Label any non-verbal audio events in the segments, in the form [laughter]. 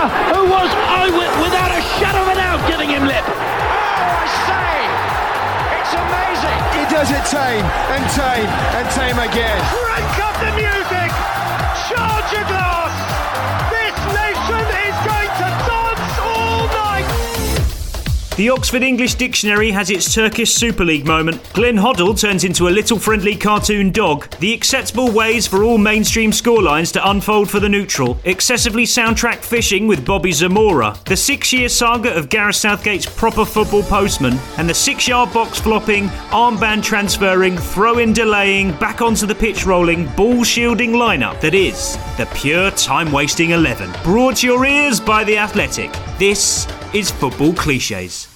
Supporter who was eyewit without a shadow of a doubt giving him lip. Oh, I say! It's amazing! He does it tame and tame and tame again. Crank up the music! Charge your glass! The Oxford English Dictionary has its Turkish Super League moment. Glenn Hoddle turns into a little friendly cartoon dog. The acceptable ways for all mainstream scorelines to unfold for the neutral. Excessively soundtrack fishing with Bobby Zamora. The six year saga of Gareth Southgate's proper football postman. And the six yard box flopping, armband transferring, throw in delaying, back onto the pitch rolling, ball shielding lineup that is the pure time wasting 11. Brought to your ears by The Athletic. This is Football Cliches.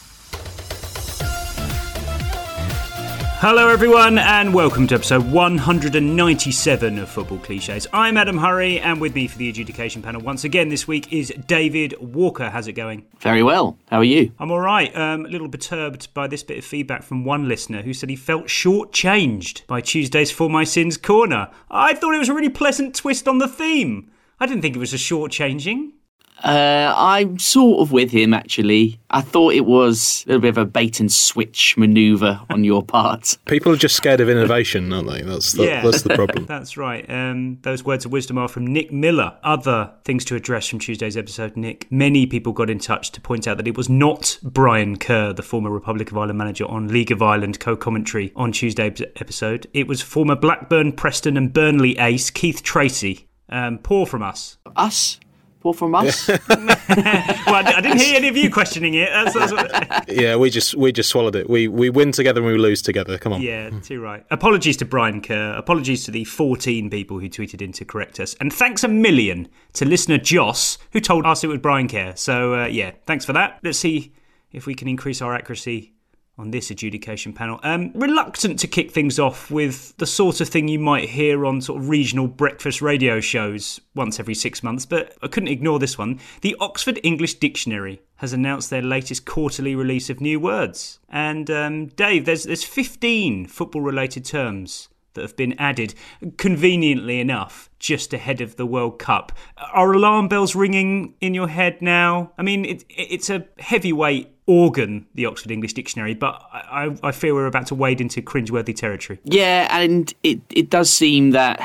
Hello, everyone, and welcome to episode 197 of Football Cliches. I'm Adam Hurrey, and with me for the adjudication panel once again this week is David Walker. How's it going? Very well. How are you? I'm all right. Um, a little perturbed by this bit of feedback from one listener who said he felt shortchanged by Tuesday's For My Sins corner. I thought it was a really pleasant twist on the theme. I didn't think it was a shortchanging. Uh, I'm sort of with him, actually. I thought it was a little bit of a bait and switch maneuver [laughs] on your part. People are just scared of innovation, aren't they? That's the, Yeah. that's the [laughs] problem. That's right. Um, those words of wisdom are from Nick Miller. Other things to address from Tuesday's episode, Nick. Many people got in touch to point out that it was not Brian Kerr, the former Republic of Ireland manager, on League of Ireland co commentary on Tuesday's episode. It was former Blackburn, Preston, and Burnley ace Keith Treacy. Um, poor from us. Us? Poor from us? [laughs] Well, I I didn't hear any of you questioning it. That's, that's what, [laughs] yeah, we just we just swallowed it. We we win together and we lose together. Come on. Yeah, too right. Apologies to Brian Kerr. Apologies to the 14 people who tweeted in to correct us. And thanks a million to listener Joss, who told us it was Brian Kerr. So, uh, yeah, thanks for that. Let's see if we can increase our accuracy on this adjudication panel. Um, reluctant to kick things off with the sort of thing you might hear on sort of regional breakfast radio shows once every six months, but I couldn't ignore this one. The Oxford English Dictionary has announced their latest quarterly release of new words. And um, Dave, there's there's 15 football-related terms that have been added, conveniently enough, just ahead of the World Cup. Are alarm bells ringing in your head now? I mean, it, it's a heavyweight organ, the Oxford English Dictionary, but I, I fear we're about to wade into cringeworthy territory. yeah, and it, it does seem that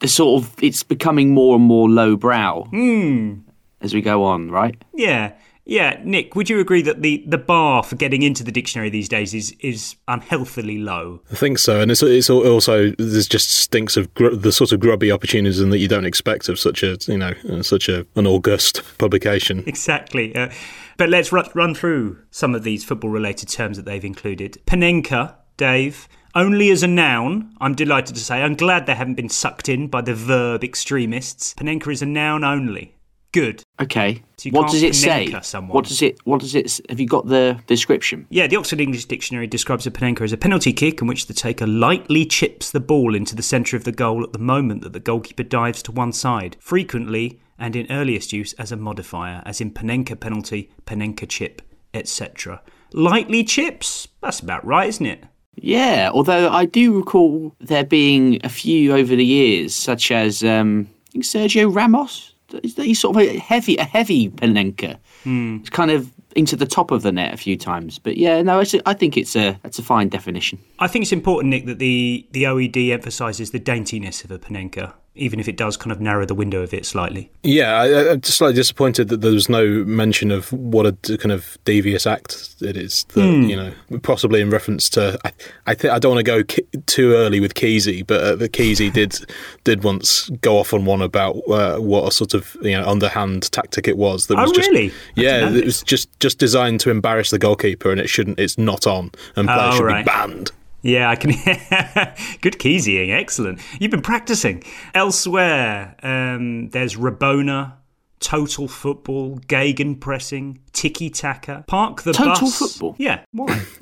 the sort of it's becoming more and more lowbrow hmm. as we go on, right? Yeah. Yeah, Nick, would you agree that the, the bar for getting into the dictionary these days is, is unhealthily low? I think so, and it's it's also there's just stinks of gr- the sort of grubby opportunism that you don't expect of such a you know uh, such a an august [laughs] publication. Exactly. Uh, but let's run, run through some of these football related terms that they've included. Panenka, Dave, only as a noun, I'm delighted to say. I'm glad they haven't been sucked in by the verb extremists. Panenka is a noun only. Good. Okay. So what does it say? Someone. What does it? What does it? Have you got the description? Yeah, the Oxford English Dictionary describes a Panenka as a penalty kick in which the taker lightly chips the ball into the centre of the goal at the moment that the goalkeeper dives to one side, frequently and in earliest use as a modifier, as in Panenka penalty, Panenka chip, etc. Lightly chips? That's about right, isn't it? Yeah. Although I do recall there being a few over the years, such as um, Sergio Ramos. He's sort of a heavy, a heavy Panenka. Hmm. It's kind of into the top of the net a few times. But yeah, no, it's a, I think it's a that's a fine definition. I think it's important, Nick, that the, the OED emphasises the daintiness of a Panenka, even if it does kind of narrow the window of it slightly. Yeah, I, I'm just slightly disappointed that there was no mention of what a kind of devious act it is. That, Hmm. You know, possibly in reference to. I, I think I don't want to go ki- too early with Keezy, but uh, the Keezy did did once go off on one about uh, what a sort of you know underhand tactic it was. That Oh, was just, really? Yeah, it was just just designed to embarrass the goalkeeper, and it shouldn't. It's not on, and players Oh, should right. be banned. Yeah, I can. [laughs] Good keysying, excellent. You've been practicing. Elsewhere, um, there's Rabona, Total Football, Gegenpressing, Tiki Taka, Park the Total Bus. football? Yeah, why? [laughs]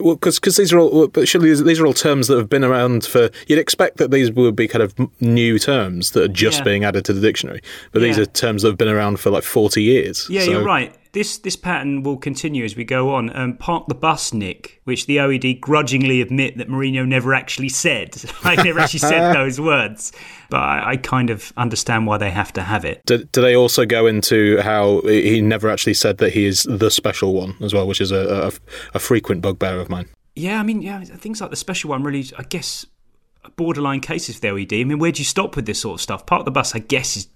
Well, because these are all, but surely these, these are all terms that have been around for. You'd expect that these would be kind of new terms that are just Yeah. being added to the dictionary, but these are terms that have been around for like forty years. Yeah, so- you're right. This this pattern will continue as we go on. Um, Park the Bus, Nick, which the OED grudgingly admit that Mourinho never actually said. [laughs] I never actually said [laughs] those words, but I, I kind of understand why they have to have it. Do, do they also go into how he never actually said that he is the special one as well, which is a, a, a frequent bugbear of mine? Yeah, I mean, yeah, things like the special one really, I guess, borderline cases for the OED. I mean, where do you stop with this sort of stuff? Park the bus, I guess, is,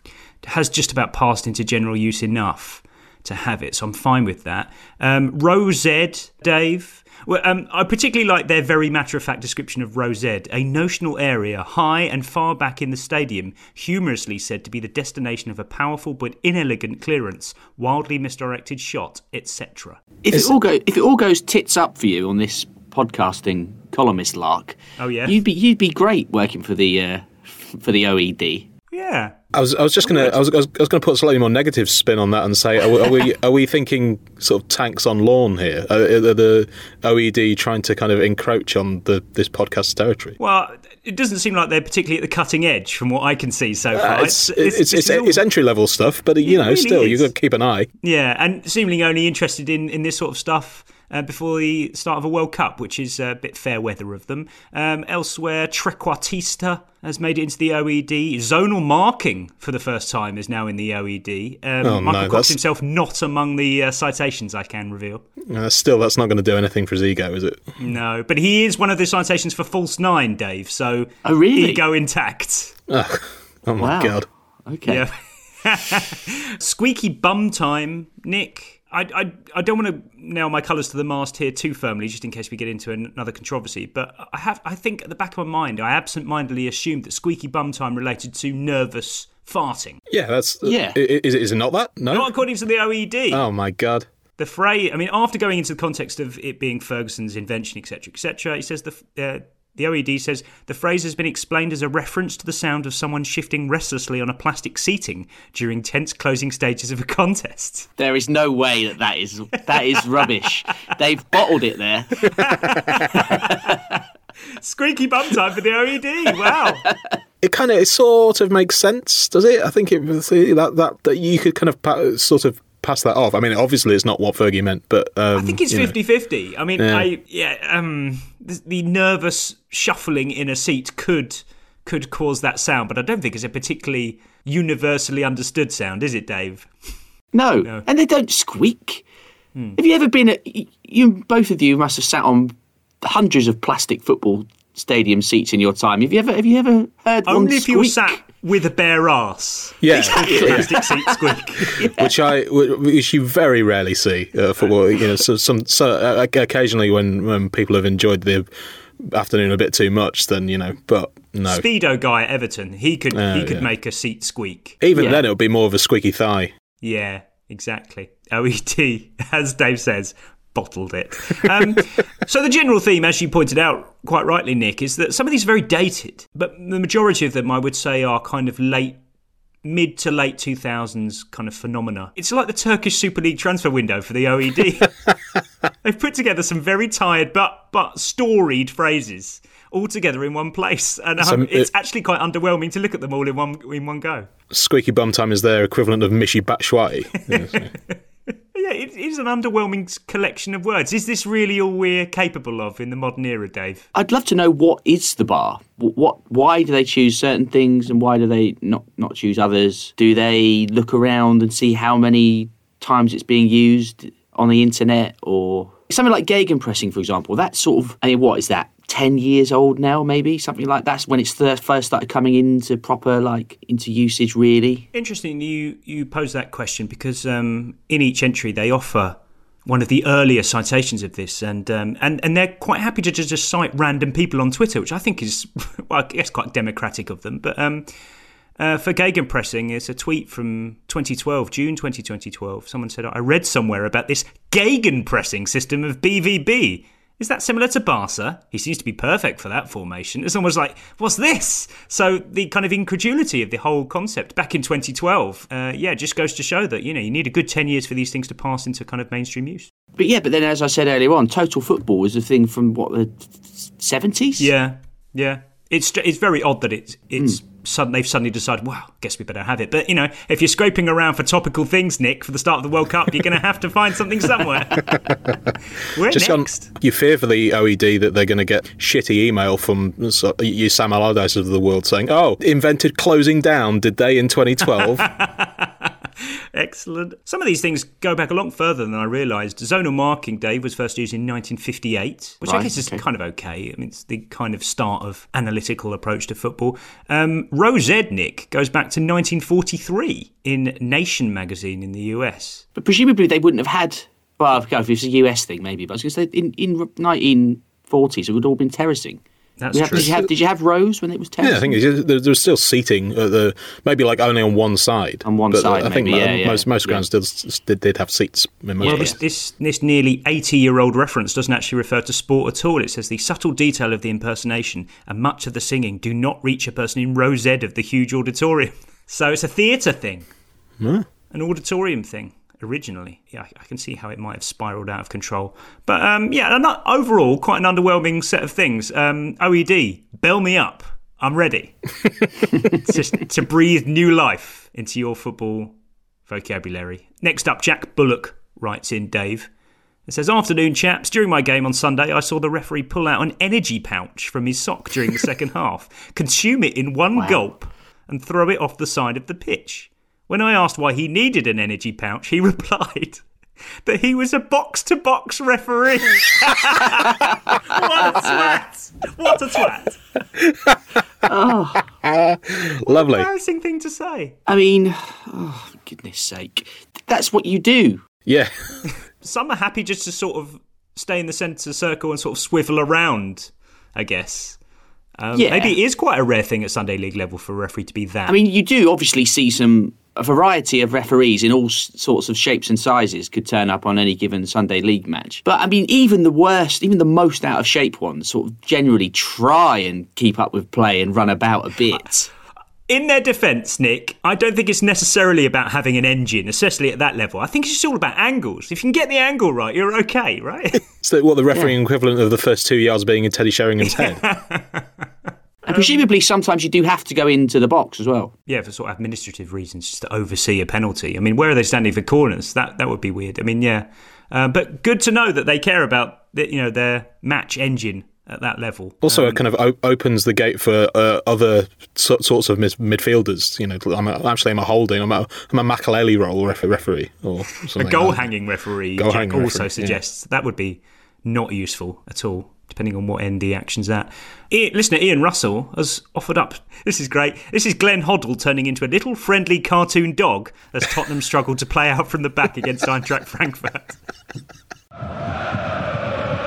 has just about passed into general use enough to have it, so I'm fine with that. Um, Row Z, Dave. Well, um, I particularly like their very matter of fact description of Row Z, a notional area high and far back in the stadium, humorously said to be the destination of a powerful but inelegant clearance, wildly misdirected shot, etc. If it all go, if it all goes tits up for you on this podcasting columnist lark, Oh, yeah? you'd be you'd be great working for the uh, for the OED. Yeah. I was, I was just gonna, I was, I was, I was gonna put a slightly more negative spin on that and say, are, we- are we, [laughs] are we thinking sort of tanks on lawn here? Are, are the OED trying to kind of encroach on the this podcast's territory? Well, it doesn't seem like they're particularly at the cutting edge from what I can see so far. Uh, it's it's, it's, all- it's entry level stuff, but you know, really still is. you've got to keep an eye. yeah, and seemingly only interested in, in this sort of stuff uh, before the start of a World Cup, which is a bit fair weather of them. Um, elsewhere, Trequartista has made it into the OED. Zonal marking for the first time is now in the OED. Um, Oh, no, Michael Cox that's- himself not among the uh, citations I can reveal. Uh, still, that's not going to do anything for his ego, is it? No, but he is one of the citations for false nine, Dave. So Oh, really? ego intact. Ugh. Oh my Wow. god! Okay. Yeah. [laughs] Squeaky bum time, Nick. I, I, I don't want to nail my colours to the mast here too firmly, just in case we get into an- another controversy. But I have, I think at the back of my mind, I absent-mindedly assumed that squeaky bum time related to nervous farting. Yeah, that's Yeah. i- i- Is it not that? No. Not according to the OED. Oh my god! The phrase, I mean, after going into the context of it being Ferguson's invention, etc., etc., he says the uh, the OED says the phrase has been explained as a reference to the sound of someone shifting restlessly on a plastic seating during tense closing stages of a contest. There is no way that that is that is rubbish. They've bottled it there. [laughs] Squeaky bum time for the OED. Wow. It kind of, it sort of makes sense, does it? I think it that that that you could kind of sort of pass that off. I mean, obviously, it's not what Fergie meant, but um, I think it's you 50 50. I mean, Yeah. I yeah, um, the, the nervous shuffling in a seat could could cause that sound, but I don't think it's a particularly universally understood sound, is it, Dave? No, and they don't squeak. Have you ever been at? You both of you must have sat on hundreds of plastic football stadium seats in your time. Have you ever? Have you ever heard one Only if squeak? you were sat with a bare ass. Yeah, Plastic seat squeak. [laughs] which I which you very rarely see uh, football. You know, so some so uh, occasionally when when people have enjoyed the afternoon a bit too much, then you know, but no. Speedo guy at Everton, he could Oh, he could yeah. make a seat squeak. Even Yeah. then, it would be more of a squeaky thigh. Yeah, exactly. OED, [laughs] as Dave says, bottled it. Um, [laughs] so the general theme, as you pointed out quite rightly, Nick, is that some of these are very dated, but the majority of them, I would say, are kind of late mid to late 2000s kind of phenomena. It's like the Turkish Super League transfer window for the OED. [laughs] They've put together some very tired but but storied phrases all together in one place, and um, So it's it- actually quite underwhelming to look at them all in one in one go. Squeaky bum time is their equivalent of Michy Batshuayi. [laughs] Yeah, it is an underwhelming collection of words. Is this really all we're capable of in the modern era, Dave? I'd love to know what is the bar. What, why do they choose certain things and why do they not not choose others? Do they look around and see how many times it's being used on the internet or something like gegenpressing, for example? That sort of I mean, what is that? Ten years old now, maybe something like that's when it's first started coming into proper like into usage. Really, Interesting you you pose that question because um, in each entry they offer one of the earlier citations of this, and um, and and they're quite happy to just, just cite random people on Twitter, which I think is [laughs] well, I guess quite democratic of them. But um, uh, for gegenpressing, it's a tweet from 2012, June 2012. Someone said, "I read somewhere about this gegenpressing system of BVB." Is that similar to Barca? He seems to be perfect for that formation. It's almost like, what's this? So the kind of incredulity of the whole concept back in 2012, uh, yeah, just goes to show that you know you need a good 10 years for these things to pass into kind of mainstream use. but yeah. But then, as I said earlier on, total football is a thing from what the seventies. Yeah, yeah. It's it's very odd that it's it's sudden they've suddenly decided. Well, I guess we better have it. But you know, if you're scraping around for topical things, Nick, for the start of the World Cup, you're going to have to find something somewhere. [laughs] Where Just next? on, you fear for the OED that they're going to get shitty email from so, you Sam Allardyce of the world saying, "Oh, invented closing down, did they in 2012?" [laughs] Excellent. Some of these things go back a lot further than I realised. Zonal marking, Dave, was first used in 1958, which I guess is okay. kind of okay. I mean, it's the kind of start of analytical approach to football. Um, Row Z Nick goes back to 1943 in Nation magazine in the US. But presumably they wouldn't have had. Well, if it's a US thing, maybe. But I was going to say in in nineteen forties, it would all been terracing. That's We have- true. Did you have Did you have rows when it was terracing? yeah, I think it's, there, there's still seating at the maybe like only on one side. On one but uh, side, I think maybe, yeah, yeah, most most grounds still did, did have seats. In most Well, places. this, this this nearly 80 year old reference doesn't actually refer to sport at all. It says the subtle detail of the impersonation and much of the singing do not reach a person in row Z of the huge auditorium. [laughs] So it's a theatre thing, an auditorium thing originally. Yeah, I- I can see how it might have spiraled out of control. But um, yeah, not, overall, quite an underwhelming set of things. Um, OED, bell me up. I'm ready [laughs] to, to breathe new life into your football vocabulary. Next up, Jack Bullock writes in Dave. It says, Afternoon, chaps. During my game on Sunday, I saw the referee pull out an energy pouch from his sock during the second [laughs] half, consume it in one gulp, and throw it off the side of the pitch. When I asked why he needed an energy pouch, he [laughs] replied that he was a box to box referee. [laughs] what a twat! What a twat! Oh. [laughs] Lovely. Embarrassing thing to say. I mean, oh, goodness sake, that's what you do. Yeah, some are happy just to sort of stay in the centre circle and sort of swivel around, I guess. Um, Yeah. Maybe it is quite a rare thing at Sunday League level for a referee to be that. I mean, you do obviously see some a variety of referees in all sorts of shapes and sizes could turn up on any given Sunday league match. But I mean, even the worst, even the most out of shape ones, sort of generally try and keep up with play and run about a bit. In their defence, Nick, I don't think it's necessarily about having an engine, especially at that level. I think it's just all about angles. If you can get the angle right, you're okay, right? [laughs] so what the refereeing equivalent of the first two yards being in Teddy Sheringham's [laughs] head. And presumably, sometimes you do have to go into the box as well. yeah, for sort of administrative reasons, just to oversee a penalty. I mean, where are they standing for corners? That that would be weird. I mean, yeah, uh, but good to know that they care about the, you know their match engine at that level. Also, it kind of o- opens the gate for uh, other so- sorts of mid- midfielders. You know, I'm a, actually I'm a holding, I'm a, I'm a Makelele role ref- referee or a something. goal like hanging referee Goal Jack also referee, yeah. suggests that would be not useful at all depending on what end the action's at I- listener ian russell has offered up this is great this is glenn hoddle turning into a little friendly cartoon dog as tottenham struggled to play out from the back against eintracht frankfurt [laughs]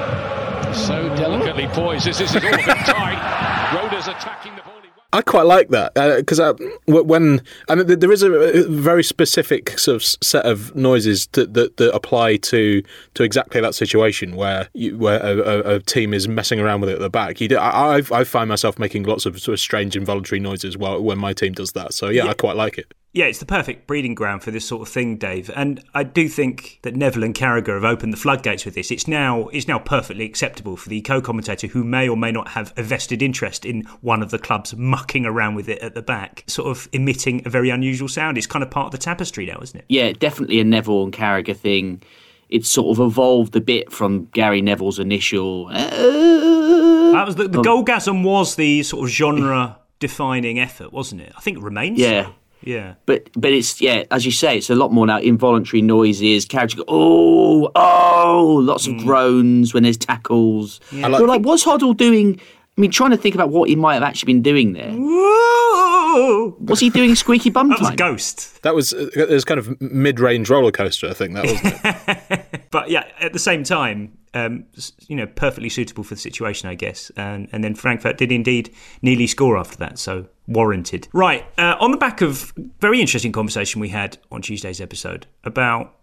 So delicately poised. This, this is all a bit tight. Rode's attacking the ball. I quite like that because uh, w when I mean, there is a, a very specific sort of set of noises that, that, that apply to to exactly that situation where you, where a, a, a team is messing around with it at the back. You do, I, I've, find myself making lots of sort of strange involuntary noises while when my team does that. So yeah, I quite like it. Yeah, it's the perfect breeding ground for this sort of thing, Dave. And I do think that Neville and Carragher have opened the floodgates with this. It's now it's now perfectly acceptable for the co-commentator who may or may not have a vested interest in one of the clubs mucking around with it at the back, sort of emitting a very unusual sound. It's kind of part of the tapestry now, isn't it? Yeah, definitely a Neville and Carragher thing. It's sort of evolved a bit from Gary Neville's initial. Uh, that was the, the goalgasm was the sort of genre defining effort, wasn't it? I think it remains. Yeah. So. Yeah. But but it's yeah, as you say, it's a lot more now involuntary noises, characters go, oh, oh, lots of mm. groans when there's tackles. Yeah. Like, like, what's Hoddle doing? I mean, trying to think about what he might have actually been doing there. Whoa! Was he doing squeaky bum [laughs] that time? was Ghost. That was uh, it was kind of mid-range roller coaster, I think that wasn't it. [laughs] but yeah, at the same time, um, you know, perfectly suitable for the situation, I guess. And and then Frankfurt did indeed nearly score after that, so warranted. Right uh, on the back of very interesting conversation we had on Tuesday's episode about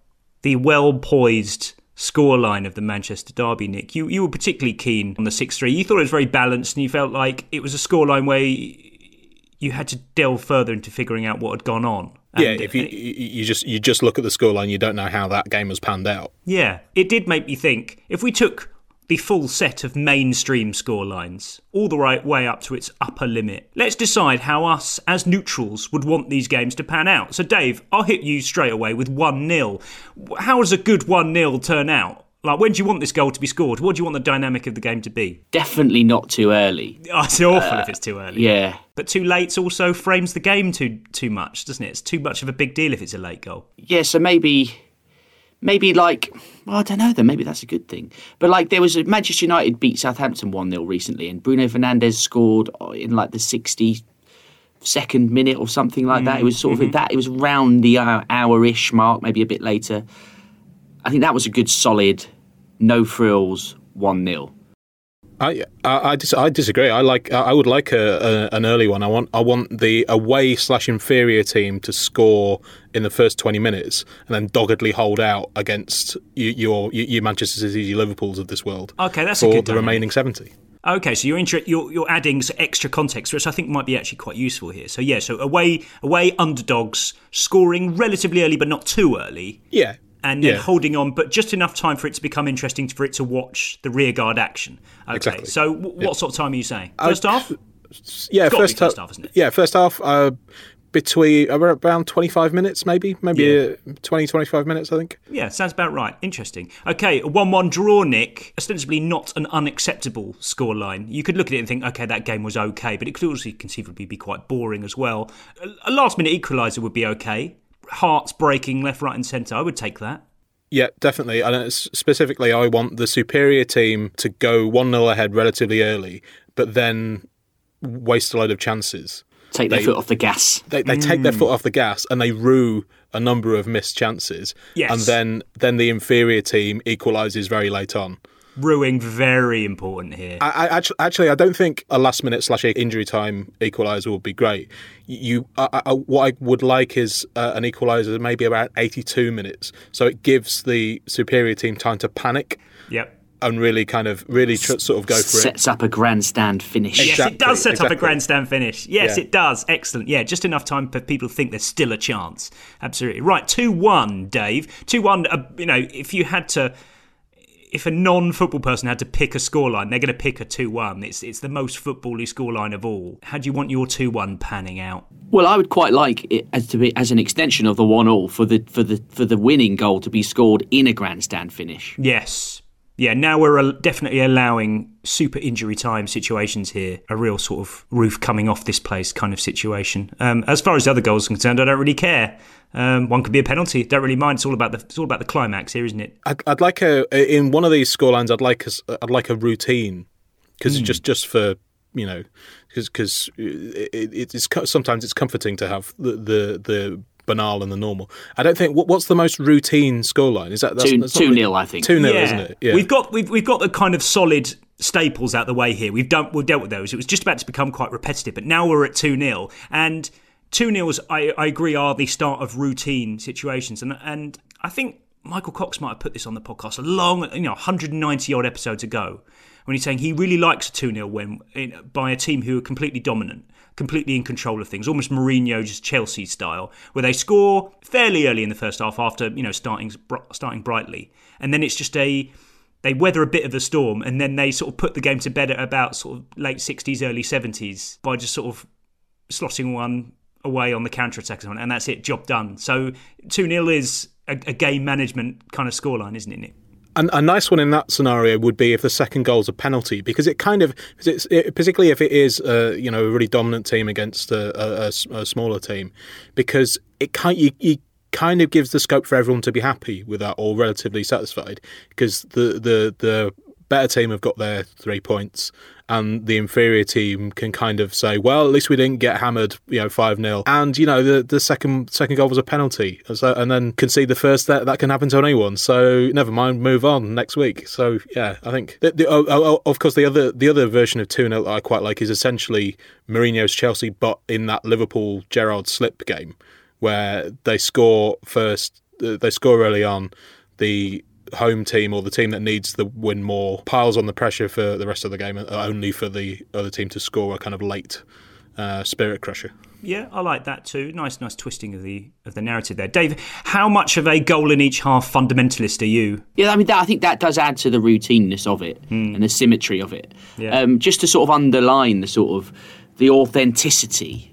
the well poised scoreline of the Manchester Derby, Nick. You you were particularly keen on the six three. You thought it was very balanced, and you felt like it was a scoreline where you had to delve further into figuring out what had gone on. Yeah, if you you just you just look at the scoreline, you don't know how that game has panned out. Yeah, it did make me think. If we took the full set of mainstream scorelines, all the right way up to its upper limit. Let's decide how us, as neutrals, would want these games to pan out. So, Dave, I'll hit you straight away with 1 0. How does a good 1 0 turn out? Like, when do you want this goal to be scored? What do you want the dynamic of the game to be? Definitely not too early. Oh, [laughs] it's awful uh, if it's too early. Yeah. But too late also frames the game too too much, doesn't it? It's too much of a big deal if it's a late goal. Yeah, so maybe maybe like well, I don't know then maybe that's a good thing. But like there was a Manchester United beat Southampton 1-0 recently and Bruno Fernandes scored in like the 60 second minute or something like that. It was sort of mm-hmm. that it was round the hour-ish mark, maybe a bit later. I think that was a good solid no frills 1-0. I I, I, dis- I, disagree. I like I would like a, a, an early one. I want I want the away slash inferior team to score in the first twenty minutes and then doggedly hold out against you, your your Manchester City, your Liverpool's of this world. Okay, that's a good. for the dynamic. remaining seventy. Okay, so you're, inter- you're you're adding extra context, which I think might be actually quite useful here. So yeah, so away away underdogs scoring relatively early, but not too early. Yeah, and then yeah. holding on, but just enough time for it to become interesting for it to watch the rearguard action. Okay, exactly. so w- what yeah. sort of time are you saying? First uh, half? Yeah, first, first half. Yeah, first half. Uh, between around 25 minutes maybe maybe yeah. 20 25 minutes i think yeah sounds about right interesting okay a 1-1 draw nick ostensibly not an unacceptable scoreline you could look at it and think okay that game was okay but it could also conceivably be quite boring as well a last minute equaliser would be okay hearts breaking left, right, and centre. I would take that. Yeah, definitely. And specifically, I want the superior team to go 1 0 ahead relatively early, but then waste a load of chances. Take their they, foot off the gas. They, they mm. take their foot off the gas and they rue a number of missed chances. Yes. And then, then the inferior team equalises very late on. Ruing very important here. I, I, actually, actually, I don't think a last minute slash injury time equaliser would be great. You, I, I, what I would like is uh, an equaliser maybe about eighty two minutes, so it gives the superior team time to panic. Yep and really kind of really tr- sort of go for sets it. Sets up a grandstand finish. Exactly, yes, it does set exactly. up a grandstand finish. Yes, yeah. it does. Excellent. Yeah, just enough time for people to think there's still a chance. Absolutely. Right, 2 1, Dave. 2 1, uh, you know, if you had to if a non-football person had to pick a scoreline, they're going to pick a two-one. It's it's the most footbally scoreline of all. How do you want your two-one panning out? Well, I would quite like it as to be as an extension of the one-all for the for the for the winning goal to be scored in a grandstand finish. Yes, yeah, now we're definitely allowing super injury time situations here, a real sort of roof coming off this place kind of situation. Um, as far as the other goals are concerned, I don't really care. Um, one could be a penalty. Don't really mind. It's all about the it's all about the climax here, isn't it? I'd, I'd like a in one of these scorelines. I'd like a, I'd like a routine because mm. just just for you know because because it, it's sometimes it's comforting to have the the, the banal and the normal. I don't think. What, what's the most routine scoreline? Is that that's, two, that's two nil? I think two nil, yeah. isn't it? Yeah. We've got we've we've got the kind of solid staples out the way here. We've done we've dealt with those. It was just about to become quite repetitive, but now we're at two 0 and two nils. I, I agree are the start of routine situations, and and I think Michael Cox might have put this on the podcast a long, you know, 190 odd episodes ago when he's saying he really likes a 2 0 win by a team who are completely dominant completely in control of things, almost Mourinho's Chelsea style, where they score fairly early in the first half after you know starting starting brightly, and then it's just a they weather a bit of a storm, and then they sort of put the game to bed at about sort of late sixties, early seventies by just sort of slotting one away on the counter attack, and that's it, job done. So two 0 is a, a game management kind of scoreline, isn't it? And a nice one in that scenario would be if the second goal is a penalty, because it kind of, it, particularly if it is, uh, you know, a really dominant team against a, a, a smaller team, because it kind you, you kind of gives the scope for everyone to be happy with that or relatively satisfied, because the the the better team have got their three points and the inferior team can kind of say, well, at least we didn't get hammered, you know, 5 0. And, you know, the, the second second goal was a penalty. So, and then concede the first, that, that can happen to anyone. So never mind, move on next week. So, yeah, I think, the, the, oh, oh, oh of course, the other the other version of 2 0 that I quite like is essentially Mourinho's Chelsea, but in that Liverpool Gerrard slip game where they score first, uh, they score early on. The home team or the team that needs the win more piles on the pressure for the rest of the game, uh, only for the other team to score a kind of late uh, spirit crusher. Yeah, I like that too. Nice, nice twisting of the of the narrative there, Dave. How much of a goal in each half fundamentalist are you? Yeah, I mean, that, I think that does add to the routineness of it mm. and the symmetry of it. Yeah. Um, just to sort of underline the sort of the authenticity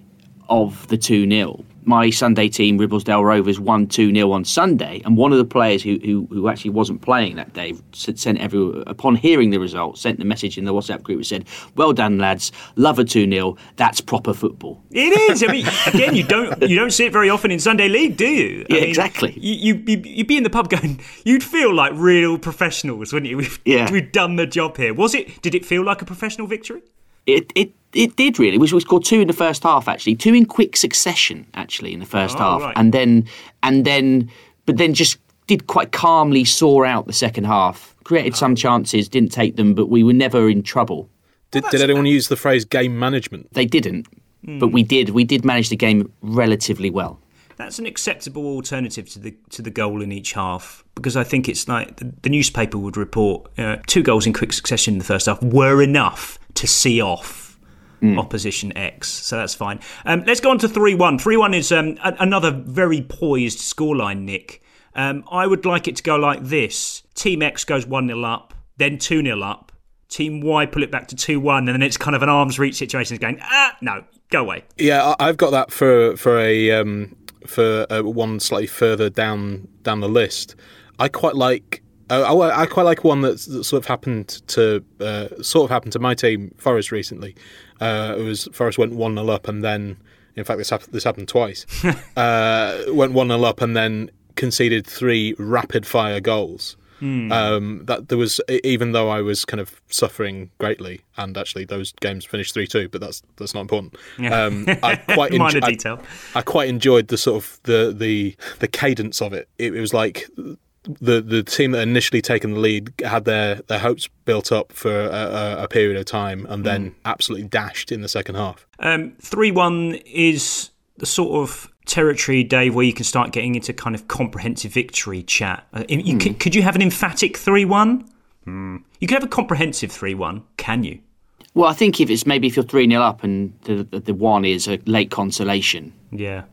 of the two 0 my Sunday team, Ribblesdale Rovers, won 2 0 on Sunday. And one of the players who, who, who, actually wasn't playing that day sent every, upon hearing the result, sent the message in the WhatsApp group that said, Well done, lads. Love a 2 0. That's proper football. It is. I mean, [laughs] again, you don't you don't see it very often in Sunday League, do you? I yeah, mean, exactly. You, you, you'd be in the pub going, you'd feel like real professionals, wouldn't you? We've, yeah. we've done the job here. Was it, did it feel like a professional victory? It, it it did really. We scored two in the first half, actually, two in quick succession, actually, in the first oh, half, right. and then and then, but then just did quite calmly saw out the second half. Created some chances, didn't take them, but we were never in trouble. Did, well, did anyone use the phrase game management? They didn't, mm. but we did. We did manage the game relatively well. That's an acceptable alternative to the to the goal in each half because I think it's like the, the newspaper would report uh, two goals in quick succession in the first half were enough to see off mm. opposition X. So that's fine. Um, let's go on to 3 1. 3 1 is um, a- another very poised scoreline, Nick. Um, I would like it to go like this Team X goes 1 0 up, then 2 0 up. Team Y pull it back to 2 1, and then it's kind of an arms reach situation. It's going, ah, no, go away. Yeah, I've got that for, for a. Um, for uh, one slightly further down down the list, I quite like I, I, quite like one that sort of happened to uh, sort of happened to my team, Forest, recently. Uh, it was Forest went one 0 up, and then in fact this happened this happened twice. [laughs] Uh, went one 0 up, and then conceded three rapid fire goals. Mm. Um, that there was even though I was kind of suffering greatly, and actually those games finished three two, but that's that's not important. Yeah. Um, I [laughs] quite minor detail. I, I, quite enjoyed the sort of the the the cadence of it. It, it was like the the team that initially taken the lead had their, their hopes built up for a, a period of time and then mm. absolutely dashed in the second half. Um, three um, one is the sort of territory, Dave, where you can start getting into kind of comprehensive victory chat. Uh, you, mm. could, could, you have an emphatic three one? Mm. You could have a comprehensive three one, can you? Well, I think if it's maybe if you're three 0 up and the, the the one is a late consolation. Yeah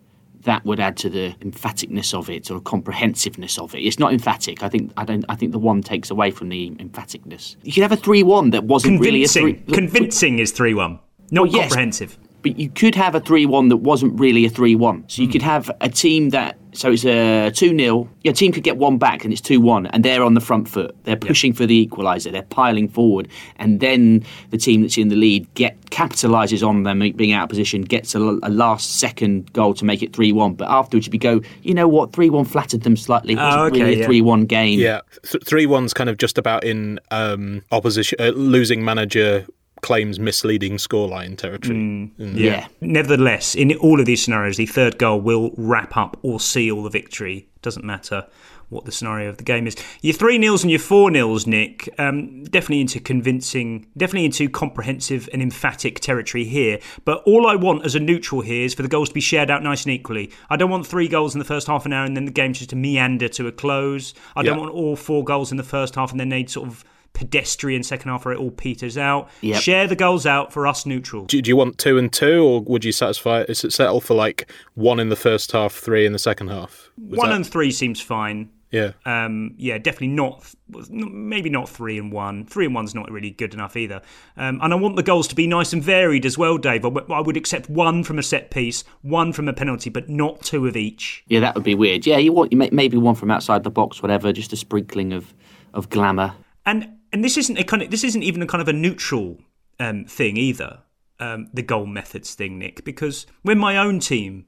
that would add to the emphaticness of it or comprehensiveness of it. It's not emphatic. I think I don't. I think the one takes away from the emphaticness. You could have a three-one that wasn't convincing. really a three. Convincing is three-one, not well, comprehensive. But you could have a 3 1 that wasn't really a 3 1. So you mm. could have a team that, so it's a 2 0, your team could get one back and it's 2 1, and they're on the front foot. They're pushing yep. for the equaliser, they're piling forward, and then the team that's in the lead get capitalises on them being out of position, gets a, a last second goal to make it 3 1. But afterwards, you'd be go, you know what, 3 1 flattered them slightly. It wasn't oh, okay, really a 3 yeah. 1 game. Yeah, 3 1's kind of just about in um, opposition, uh, losing manager claims misleading scoreline territory. Mm, mm, yeah. Nevertheless, in all of these scenarios, the third goal will wrap up or seal the victory. Doesn't matter what the scenario of the game is. Your three nils and your four nils, Nick, um, definitely into convincing, definitely into comprehensive and emphatic territory here. But all I want as a neutral here is for the goals to be shared out nice and equally. I don't want three goals in the first half an hour and then the game just to meander to a close. I don't want all four goals in the first half and then they sort of pedestrian second half where it all peters out. Yep. Share the goals out for us neutral. Do, do you want two and two, or would you satisfy? Is it settle for like one in the first half, three in the second half? Was One that- and three seems fine. yeah. Um, yeah, definitely not. Maybe not three and one. Three and one's not really good enough either. Um, and I want the goals to be nice and varied as well, Dave. I w- I would accept one from a set piece, one from a penalty, but not two of each. Yeah, that would be weird. Yeah, you want you may- maybe one from outside the box, whatever, just a sprinkling of of glamour. And and this isn't a kind of this isn't even a kind of a neutral um, thing either. Um, the goal methods thing, Nick, because when my own team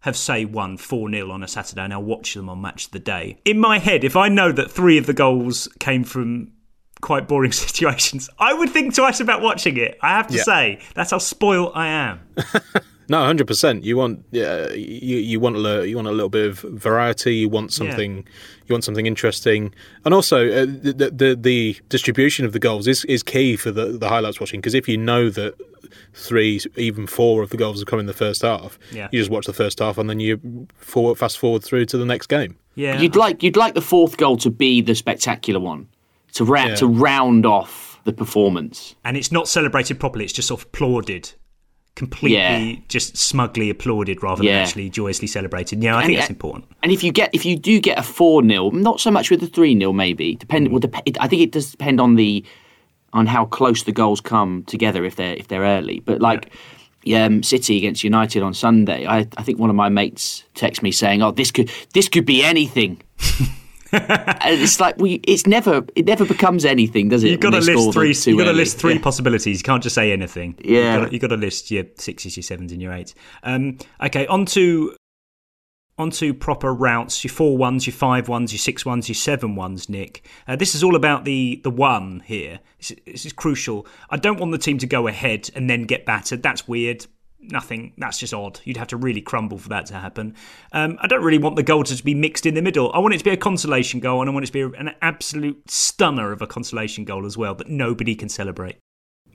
have say won 4 0 on a Saturday and I'll watch them on match of the day. In my head, if I know that three of the goals came from quite boring [laughs] situations, I would think twice about watching it. I have to Yeah. say, that's how spoiled I am. [laughs] No, hundred percent. You want yeah, you you want a li- you want a little bit of variety. You want something you want something interesting, and also uh, the, the the distribution of the goals is, is key for the the highlights watching because if you know that three even four of the goals have come in the first half, Yeah. you just watch the first half and then you forward fast forward through to the next game. Yeah. You'd like you'd like the fourth goal to be the spectacular one, to ra- Yeah. to round off the performance. and it's not celebrated properly, it's just sort of applauded. Completely, Yeah. just smugly applauded rather Yeah. than actually joyously celebrated. Yeah, I And think it- that's important. And if you get if you do get a four 0 not so much with the three 0 maybe, depend. Well, dep- it, I think it does depend on the on how close the goals come together if they're if they're early. But like. Um, City against United on Sunday. I, I think one of my mates texted me saying, "Oh, this could this could be anything." [laughs] [laughs] it's like we, it's never it never becomes anything, does it? You've got to list three. You've got to list three Yeah. possibilities. You can't just say anything. Yeah. you've got, to, you've got to list your sixes, your sevens, and your eights. Um, okay, on to on to proper routes. Your four ones, your five ones, your six ones, your seven ones. Nick, uh, this is all about the the one here. This, is- this is crucial. I don't want the team to go ahead and then get battered. That's weird. Nothing. That's just odd. You'd have to really crumble for that to happen. Um, I don't really want the goal to be mixed in the middle. I want it to be a consolation goal, and I want it to be an absolute stunner of a consolation goal as well that nobody can celebrate.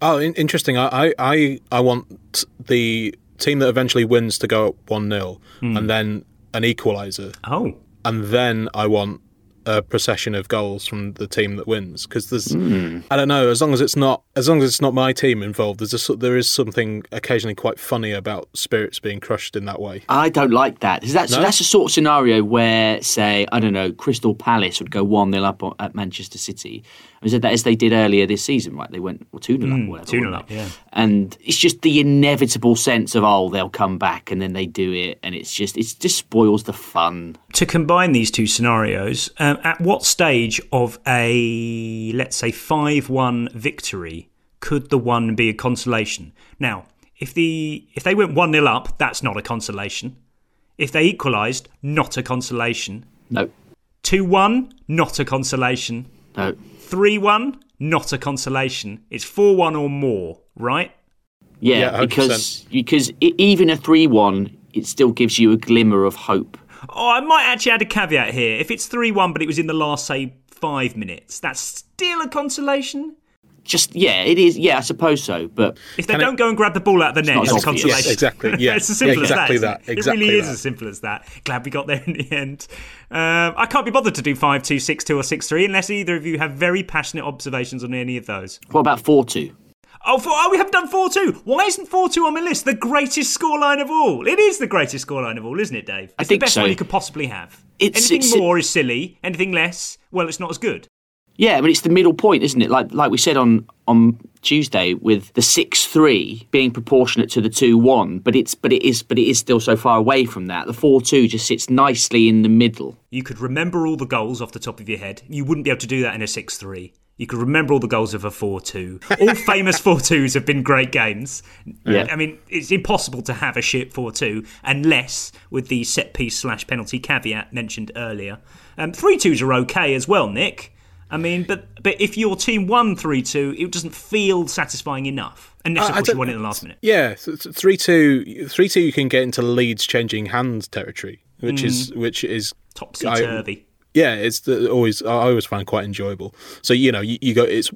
Oh, in- interesting. I, I, I, want the team that eventually wins to go up 1 0 and then an equaliser. Oh. And then I want a procession of goals from the team that wins because there's hmm. I don't know as long as it's not as long as it's not my team involved there's a, there is something occasionally quite funny about spirits being crushed in that way. I don't like that. That's No? that's a sort of scenario where, say, I don't know, Crystal Palace would go one 0 up at Manchester City. I said that as they did earlier this season, right? They went well, two 0 up, whatever. 2-0 up, yeah. And it's just the inevitable sense of oh, they'll come back, and then they do it, and it's just it just spoils the fun. to combine these two scenarios, um, at what stage of a let's say five-one victory could the one be a consolation? Now, if the if they went one 0 up, that's not a consolation. If they equalised, not a consolation. No, Two one, not a consolation. no. Three one, not a consolation. It's four one or more, right? Yeah, Yeah, because because i even a three one, it still gives you a glimmer of hope. Oh, I might actually add a caveat here. If it's 3 1, but it was in the last, say, five minutes, that's still a consolation. Just yeah, it is. Yeah, I suppose so. But If they don't go and grab the ball out of the net, not it's a consolation. Yes, exactly, [laughs] yeah. it's as simple Exactly as that. that, isn't it? exactly it really is as simple as that. Glad we got there in the end. Um, I can't be bothered to do 5 2, 6 2, or 6 3 unless either of you have very passionate observations on any of those. what about four two? Oh, four, oh we haven't done 4 2. Why isn't 4 2 on my list? The greatest scoreline of all. It is the greatest scoreline of all, isn't it, Dave? It's I think the best so. one you could possibly have. It's- Anything it's- more is silly. Anything less, well, it's not as good. Yeah, but it's the middle point, isn't it? Like like we said on on Tuesday with the six three being proportionate to the two one, but it's but it is but it is still so far away from that. The four two just sits nicely in the middle. You could remember all the goals off the top of your head. You wouldn't be able to do that in a 6 3. You could remember all the goals of a 4 2. All [laughs] famous 4 2s have been great games. Yeah. I mean, it's impossible to have a shit 4 2 unless with the set piece slash penalty caveat mentioned earlier. Um, 3 2s are okay as well, Nick. I mean, but but if your team won 3 2, it doesn't feel satisfying enough. Unless, of I- I course, you won it in the last minute. Yeah, th- th- three two, three two. You can get into Leeds changing hands territory, which is which is Topsy turvy. Yeah, it's the, always I always find quite enjoyable. So you know, you, you go it's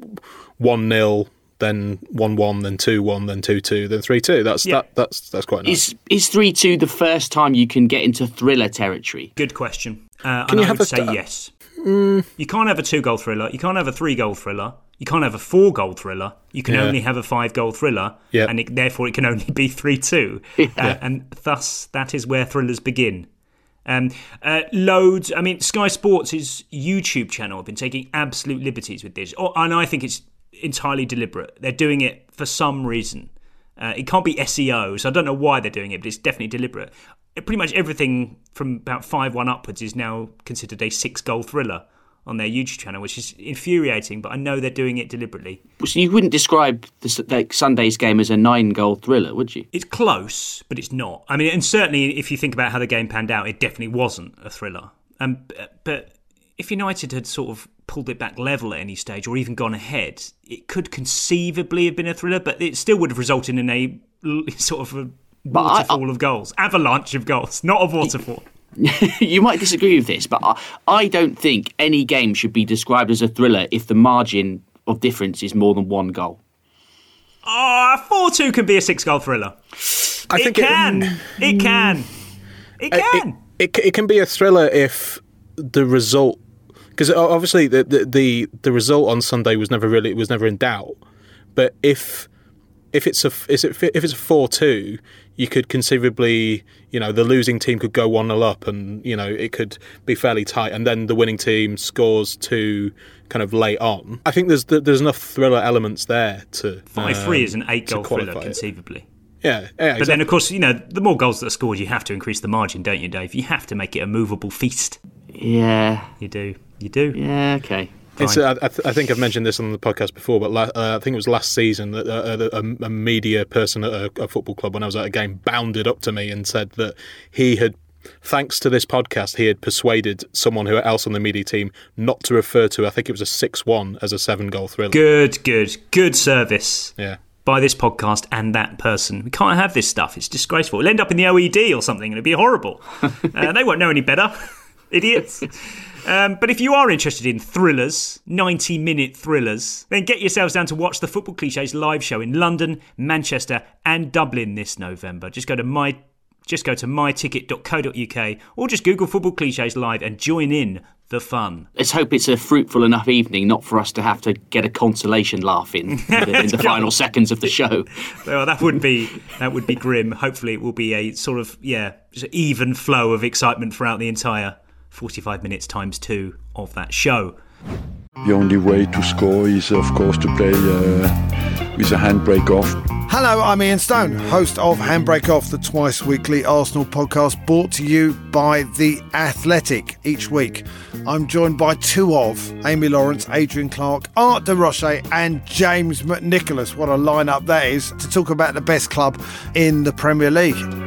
one 0 then one one, then two one, then two two, then three two. That's Yeah. that that's that's quite nice. Is is three two the first time you can get into thriller territory? Good question. Uh, Can and you I have would a say th- yes. You can't have a two goal thriller. You can't have a three goal thriller. You can't have a four goal thriller. You can Yeah. only have a five goal thriller, Yeah. and it, therefore it can only be three two. [laughs] Uh, and thus, that is where thrillers begin. Um, uh, loads. I mean, Sky Sports' YouTube channel have been taking absolute liberties with this, oh, and I think it's entirely deliberate. They're doing it for some reason. Uh, it can't be SEO, so I don't know why they're doing it, but it's definitely deliberate. Pretty much everything from about five one upwards is now considered a six goal thriller on their YouTube channel, which is infuriating. But I know they're doing it deliberately. So you wouldn't describe the, like, Sunday's game as a nine-goal thriller, would you? It's close, but it's not. I mean, and certainly if you think about how the game panned out, it definitely wasn't a thriller. Um, but if United had sort of pulled it back level at any stage or even gone ahead, it could conceivably have been a thriller, but it still would have resulted in a [laughs] sort of a I- waterfall of goals, avalanche of goals, not a waterfall. [laughs] you might disagree with this, but I, I don't think any game should be described as a thriller if the margin of difference is more than one goal. Ah, four two can be a six goal thriller. I it think it- can. It, can. It Uh, can. It, it can be a thriller if the result, because obviously the, the the the result on Sunday was never really was never in doubt. But if if it's a is it if it's a four two, you could conceivably you know the losing team could go one 0 up, and you know it could be fairly tight, and then the winning team scores two kind of late on. I think there's there's enough thriller elements there to Five three um, is an eight goal thriller qualify it. conceivably. Yeah, yeah. But then, of course, you know, the more goals that are scored, you have to increase the margin, don't you, Dave? You have to make it a movable feast. Yeah, You do. You do. yeah, okay. It's, uh, I, th- I think I've mentioned this on the podcast before, but la- uh, I think it was last season that uh, a, a media person at a, a football club, when I was at a game, bounded up to me and said that he had, thanks to this podcast, he had persuaded someone who else on the media team not to refer to, I think it was a 6 1 as a seven goal thriller. Good, good, good service Yeah. by this podcast and that person. We can't have this stuff. It's disgraceful. It'll end up in the OED or something and it'll be horrible. [laughs] uh, they won't know any better. [laughs] Idiots. Um, but if you are interested in thrillers, 90 minute thrillers, then get yourselves down to watch the Football Cliches live show in London, Manchester, and Dublin this November. Just go to my just go to myticket.co.uk or just Google Football Cliches live and join in the fun. Let's hope it's a fruitful enough evening, not for us to have to get a consolation laugh in [laughs] in the, final seconds of the show. Well, that would be that would be grim. Hopefully, it will be a sort of yeah even flow of excitement throughout the entire forty-five minutes times two of that show. The only way to score is, of course, to play uh, with a handbrake off. Hello, I'm Ian Stone, host of Handbrake Off, the twice weekly Arsenal podcast brought to you by The Athletic each week. I'm joined by two of Amy Lawrence, Adrian Clarke, Art de Roche, and James McNicholas. What a lineup that is to talk about the best club in the Premier League.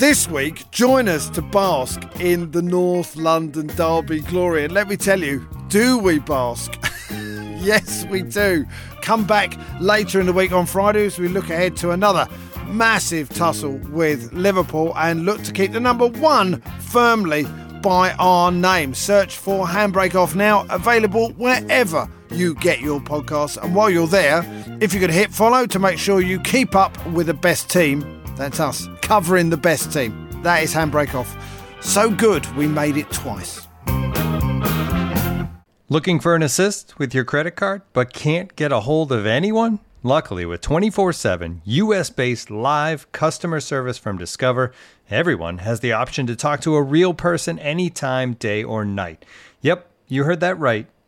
This week, join us to bask in the North London Derby glory. And let me tell you, do we bask? [laughs] yes, we do. Come back later in the week on Friday as we look ahead to another massive tussle with Liverpool and look to keep the number one firmly by our name. Search for Handbrake Off now, available wherever you get your podcasts. And while you're there, if you could hit follow to make sure you keep up with the best team, that's us, covering the best team. That is Handbrake Off. So good, we made it twice. Looking for an assist with your credit card but can't get a hold of anyone? Luckily, with 24 7 US based live customer service from Discover, everyone has the option to talk to a real person anytime, day or night. Yep, you heard that right.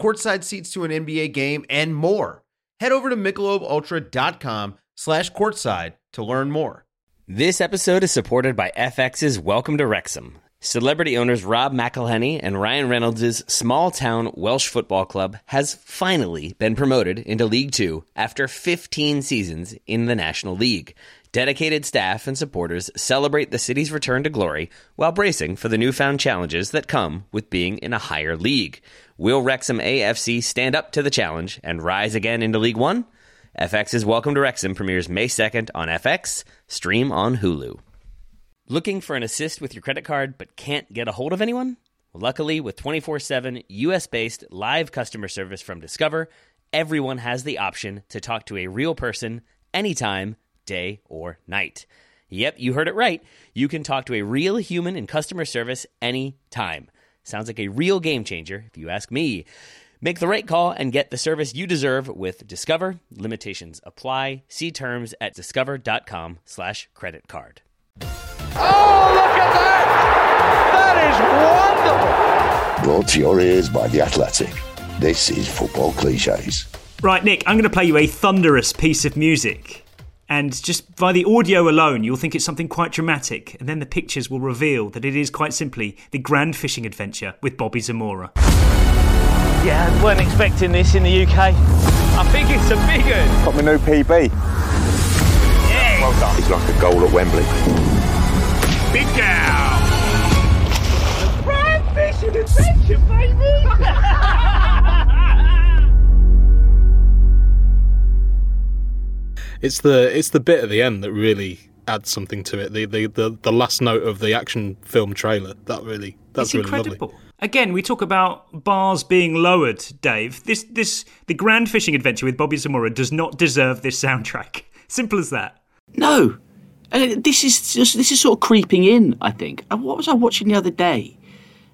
courtside seats to an NBA game, and more. Head over to michelobultra.com slash courtside to learn more. This episode is supported by FX's Welcome to Wrexham. Celebrity owners Rob McElhenney and Ryan Reynolds' small town Welsh football club has finally been promoted into League Two after 15 seasons in the National League. Dedicated staff and supporters celebrate the city's return to glory while bracing for the newfound challenges that come with being in a higher league. Will Wrexham AFC stand up to the challenge and rise again into League One? FX's Welcome to Wrexham premieres May 2nd on FX, stream on Hulu. Looking for an assist with your credit card but can't get a hold of anyone? Luckily, with 24 7 US based live customer service from Discover, everyone has the option to talk to a real person anytime, day or night. Yep, you heard it right. You can talk to a real human in customer service anytime. Sounds like a real game changer, if you ask me. Make the right call and get the service you deserve with Discover. Limitations apply. See terms at discover.com slash credit card. Oh, look at that! That is wonderful! Brought to your ears by The Athletic. This is Football Cliches. Right, Nick, I'm going to play you a thunderous piece of music. And just by the audio alone, you'll think it's something quite dramatic. And then the pictures will reveal that it is quite simply the grand fishing adventure with Bobby Zamora. Yeah, I weren't expecting this in the UK. I think it's a big one. Got my new PB. Yeah. Well done. It's like a goal at Wembley. Big gal. Grand fishing adventure, baby. [laughs] It's the it's the bit at the end that really adds something to it. The the the, the last note of the action film trailer that really that's it's really incredible. lovely. Again, we talk about bars being lowered, Dave. This this the grand fishing adventure with Bobby Zamora does not deserve this soundtrack. [laughs] Simple as that. No, and this is just this is sort of creeping in. I think. Uh, What was I watching the other day?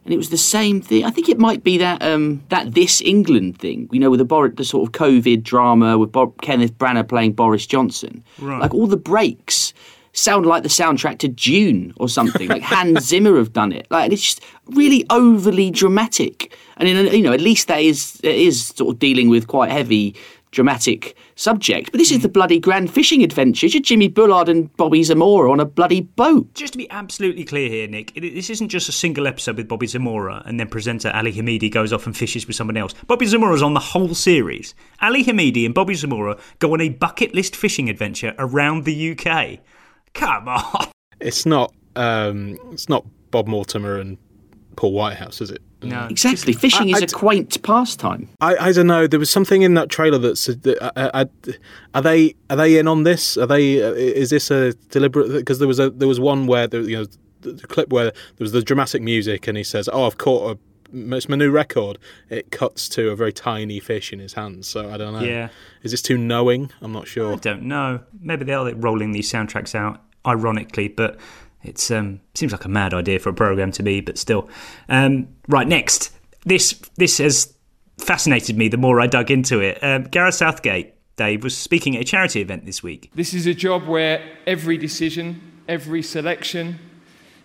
And it was the same thing. I think it might be that um, that this England thing. You know, with the Bor- the sort of COVID drama with Bob, Kenneth Branagh playing Boris Johnson. Right. Like all the breaks sound like the soundtrack to Dune or something. like [laughs] Hans Zimmer have done it. Like it's just really overly dramatic. And in, a- you know, at least that is it is sort of dealing with quite heavy dramatic subject. But this is the bloody grand fishing adventure. It's just Jimmy Bullard and Bobby Zamora on a bloody boat. Just to be absolutely clear here, Nick, it- this isn't just a single episode with Bobby Zamora and then presenter Ali Hamidi goes off and fishes with someone else. Bobby Zamora's on the whole series. Ali Hamidi and Bobby Zamora go on a bucket list fishing adventure around the UK. Come on. It's not um it's not Bob Mortimer and Paul Whitehouse, is it? No. Exactly. Fishing I- is I a d- quaint pastime. I, I don't know. There was something in that trailer that said uh, uh, are they are they in on this? Are they? Uh, is this a deliberate? Because there was a there was one where there, you know the, the clip where there was the dramatic music and he says, "Oh, I've caught a it's my new record." It cuts to a very tiny fish in his hands. So I don't know. Yeah. Is this too knowing? I'm not sure. I don't know. Maybe they're rolling these soundtracks out ironically, but it's um, seems like a mad idea for a program to me. But still, um, right next, this this has fascinated me the more I dug into it. Um, Gareth Southgate, Dave, was speaking at a charity event this week. This is a job where every decision, every selection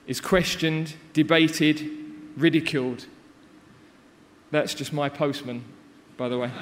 is questioned, debated, ridiculed. That's just my postman, by the way. [laughs]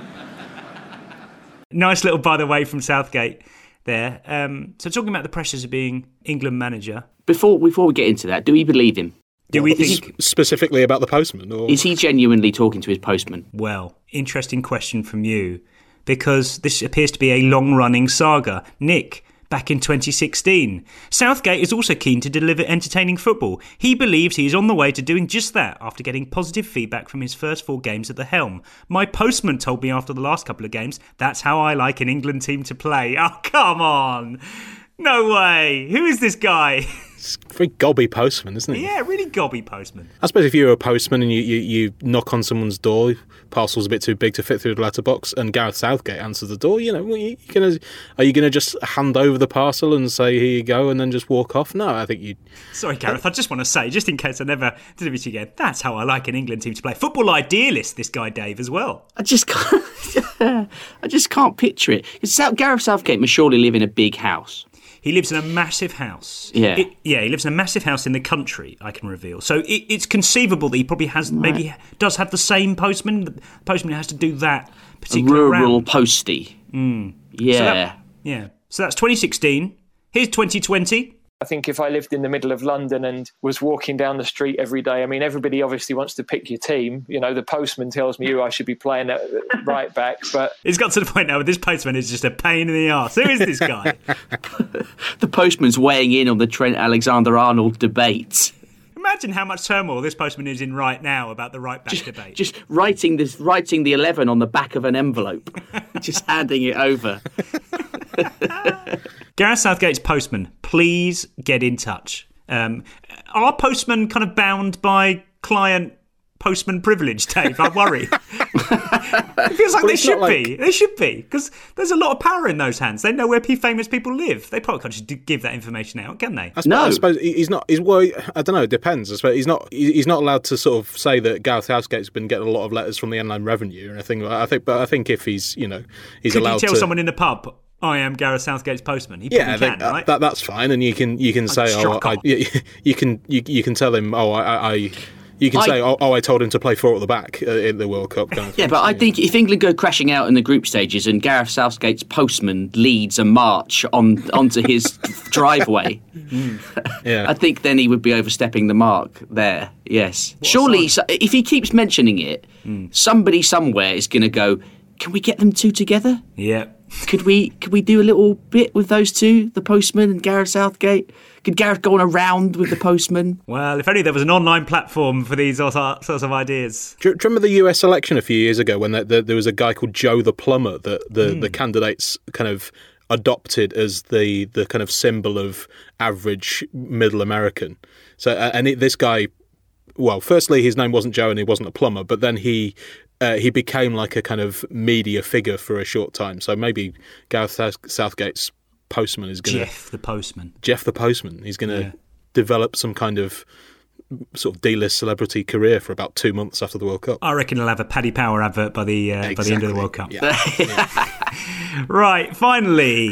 Nice little by the way from Southgate there. Um, so talking about the pressures of being England manager. Before before we get into that, do we believe him? Do we Is think? specifically about the postman? Or Is he genuinely talking to his postman? Well, interesting question from you, because this appears to be a long-running saga. Nick, back in 2016, Southgate is also keen to deliver entertaining football. He believes he is on the way to doing just that after getting positive feedback from his first four games at the helm. My postman told me after the last couple of games that's how I like an England team to play. [laughs] Oh, come on. No way. Who is this guy? [laughs] It's a very gobby postman, isn't he? yeah, really gobby postman. I suppose if you're a postman and you, you, you knock on someone's door, parcel's a bit too big to fit through the letterbox, and Gareth Southgate answers the door, you know, what, you gonna, are you going to just hand over the parcel and say, here you go, and then just walk off? No, I think you. Sorry, Gareth. I just want to say, just in case I never did it again, that's how I like an England team to play. Football idealist, this guy Dave as well. I just can't. [laughs] I just can't picture it. 'Cause South, Gareth Southgate must surely live in a big house. He lives in a massive house. Yeah. It- yeah, he lives in a massive house in the country. I can reveal. So it, it's conceivable that he probably has, maybe does have the same postman. The postman has to do that A particular rural round. postie. Mm. Yeah. So that- yeah. So that's 2016. Here's 2020. I think if I lived in the middle of London and was walking down the street every day, I mean, everybody obviously wants to pick your team. You know, the postman tells me who I should be playing at [laughs] right back, but It's got to the point now where this postman is just a pain in the arse. Who is this guy? [laughs] The postman's weighing in on the Trent Alexander Arnold debate. Imagine how much turmoil this postman is in right now about the right back debate. Just writing this, writing the eleven on the back of an envelope, [laughs] just handing it over. [laughs] Gareth Southgate's postman, please get in touch. Um, are postmen kind of bound by client postman privilege, Dave? I worry. [laughs] it feels like Well, they should not be. They should be because there's a lot of power in those hands. They know where famous people live. They probably can't just give that information out, can they? I suppose, I suppose he's not. He's well. I don't know. It depends. I suppose he's not. He's not allowed to sort of say that Gareth Southgate's been getting a lot of letters from the Inland Revenue or anything. I think. But I think if he's, you know, he's Could allowed you tell to. someone in the pub, I am Gareth Southgate's postman? He yeah, I probably think can, that, right? that that's fine, and you can you can say, oh, I, you, [laughs] you can you, you can tell him, oh, I, I- I you can I- say, oh, oh, I told him to play four at the back uh, in the World Cup. Kind of [laughs] Yeah, thing. but I think if England go crashing out in the group stages and Gareth Southgate's postman leads a march on onto his [laughs] driveway, yeah. I think then he would be overstepping the mark there. Yes, surely so, if he keeps mentioning it, somebody somewhere is going to go. Can we get them two together? Yeah. Could we could we do a little bit with those two, the postman and Gareth Southgate? Could Gareth go on a round with the postman? Well, if only there was an online platform for these sorts of ideas. Do you, do you remember the US election a few years ago when the, the, there was a guy called Joe the plumber that the, the hmm. candidates kind of adopted as the the kind of symbol of average middle American. So and it, this guy, well, firstly his name wasn't Joe and he wasn't a plumber, but then he. Uh, he became like a kind of media figure for a short time. So maybe Gareth Southgate's postman is going to Jeff the postman. Jeff the postman. He's going to Yeah. develop some kind of sort of D-list celebrity career for about two months after the World Cup. I reckon he'll have a Paddy Power advert by the uh, by the end of the World Cup. Yeah. [laughs] Right, finally,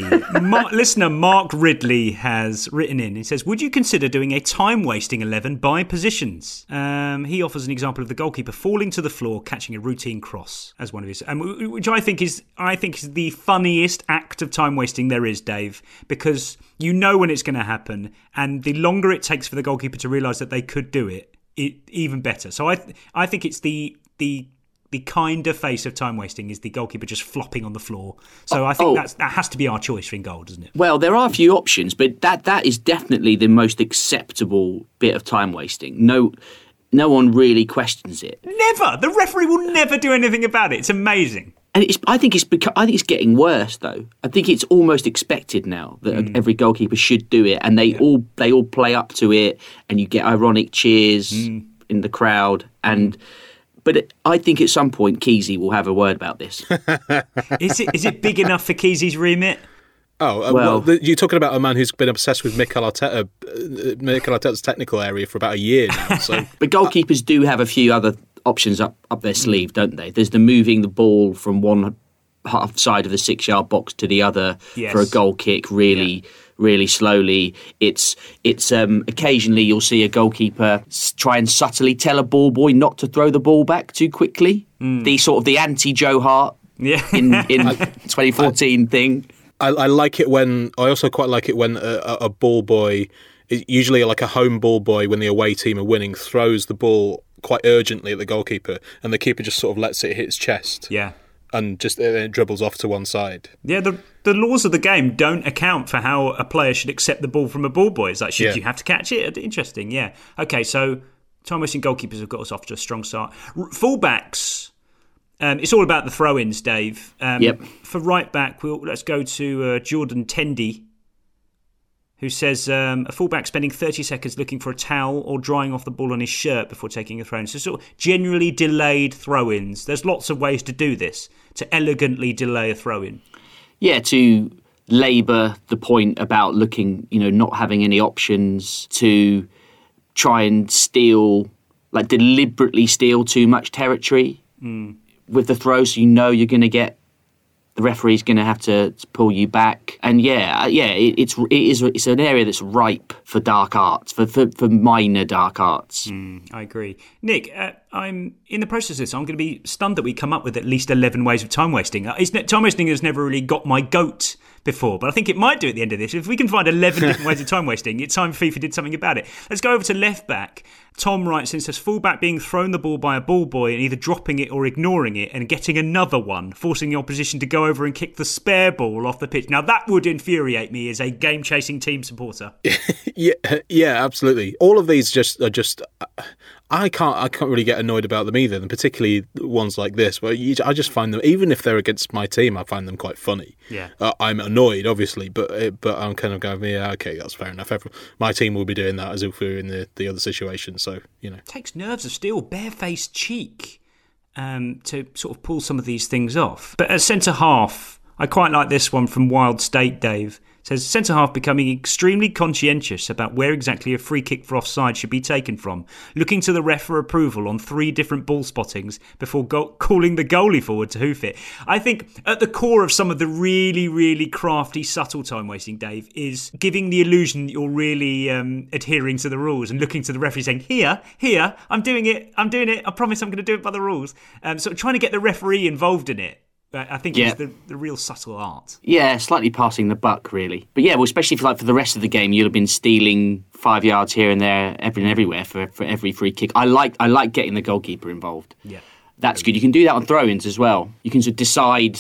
listener Mark Ridley has written in. He says, "Would you consider doing a time-wasting eleven by positions?" Um, he offers an example of the goalkeeper falling to the floor, catching a routine cross as one of his, um, which I think is I think is the funniest act of time wasting there is, Dave, because you know when it's going to happen, and the longer it takes for the goalkeeper to realise that they could do it, it even better. So I I think it's the the the kinder face of time wasting is the goalkeeper just flopping on the floor. So I think Oh. that's that has to be our choice for in goal, doesn't it? Well, there are a few options, but that that is definitely the most acceptable bit of time wasting. No, no one really questions it, Never. The referee will never do anything about it. It's amazing. and it's. I think it's beca- I think it's getting worse though. I think it's almost expected now that Hmm. every goalkeeper should do it, and they all they all play up to it, and you get ironic cheers Hmm. in the crowd, and. But it, I think at some point Keezy will have a word about this. [laughs] Is it is it big enough for Kesey's remit? Oh, uh, well, Well- the, you're talking about a man who's been obsessed with Mikel Arteta, uh, Mikel Arteta's technical area for about a year now. [laughs] So But goalkeepers do have a few other options up, up their sleeve, don't they? There's the moving the ball from one half side of the six yard box to the other Yes. for a goal kick really really slowly it's it's um occasionally you'll see a goalkeeper try and subtly tell a ball boy not to throw the ball back too quickly the sort of the anti Joe Hart Yeah. in in [laughs] 2014 thing I, I like it when I also quite like it when a, a, a ball boy, usually like a home ball boy, when the away team are winning, throws the ball quite urgently at the goalkeeper, and the keeper just sort of lets it hit his chest. Yeah. And just uh, it dribbles off to one side. Yeah, the the laws of the game don't account for how a player should accept the ball from a ball boy. It's like, should Yeah. you have to catch it? Interesting, yeah. Okay, so time wasting goalkeepers have got us off to a strong start. R- fullbacks, um, it's all about the throw ins, Dave. Um, Yep. For right back, we'll, let's go to uh, Jordan Tendy, who says um, a fullback spending 30 seconds looking for a towel or drying off the ball on his shirt before taking a throw in. So, sort of generally delayed throw ins. There's lots of ways to do this, to elegantly delay a throw in. yeah, to labour the point about looking, you know, not having any options to try and steal, like deliberately steal too much territory with the throw, so you know you're going to get the referee's going to have to pull you back. And yeah, uh, yeah, it, it's it is it's an area that's ripe for dark arts, for for, for minor dark arts. I agree. Nick, uh, I'm in the process of this. I'm going to be stunned that we come up with at least 11 ways of time wasting. Uh, time wasting has never really got my goat before, but I think it might do at the end of this. If we can find 11 [laughs] different ways of time wasting, it's time FIFA did something about it. Let's go over to left back. Tom writes in says fullback being thrown the ball by a ball boy and either dropping it or ignoring it and getting another one, forcing the opposition to go over and kick the spare ball off the pitch. Now that would infuriate me as a game chasing team supporter. [laughs] Yeah, yeah, absolutely. All of these just are just. I can't I can't really get annoyed about them either, and particularly ones like this where you, I just find them even if they're against my team, I find them quite funny. Yeah. Uh, I'm annoyed, obviously, but uh, but I'm kind of going, yeah, okay, that's fair enough. Every, my team will be doing that as if we were in the, the other situation. So you know, takes nerves of steel, barefaced cheek, um, to sort of pull some of these things off. But as centre half, I quite like this one from Wild State, Dave. Says centre half becoming extremely conscientious about where exactly a free kick for offside should be taken from, looking to the ref for approval on three different ball spottings before go- calling the goalie forward to hoof it. I think at the core of some of the really, really crafty, subtle time wasting, Dave, is giving the illusion that you're really um, adhering to the rules and looking to the referee saying, "Here, here, I'm doing it, I'm doing it. I promise I'm going to do it by the rules." Um, so trying to get the referee involved in it. I think Yeah. is the, the real subtle art. Yeah, slightly passing the buck, really. But yeah, well, especially for like for the rest of the game, you'd have been stealing five yards here and there, every and everywhere for, for every free kick. I like I like getting the goalkeeper involved. Yeah. That's good. You can do that on throw-ins as well. You can sort of decide,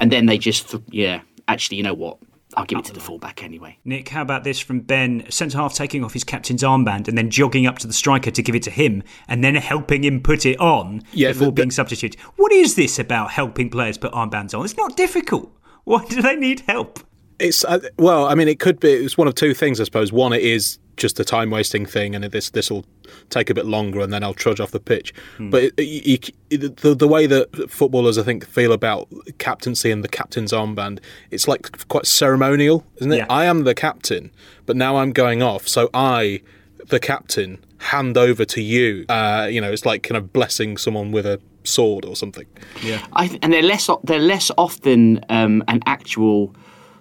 and then they just th- yeah. Actually, you know what? I'll give it to the fullback anyway. Nick, how about this from Ben? Centre half taking off his captain's armband and then jogging up to the striker to give it to him and then helping him put it on Yeah, before the- being substituted. What is this about helping players put armbands on? It's not difficult. [laughs] Why do they need help? It's uh, well, I mean, it could be. It's one of two things, I suppose. One, it is just a time wasting thing, and this this will take a bit longer, and then I'll trudge off the pitch. But it, it, it, the the way that footballers, I think, feel about captaincy and the captain's armband, it's like quite ceremonial, isn't it? Yeah. I am the captain, but now I'm going off, so I, the captain, hand over to you. Uh, you know, it's like kind of blessing someone with a sword or something. Yeah. I th- and they're less o- they're less often um, an actual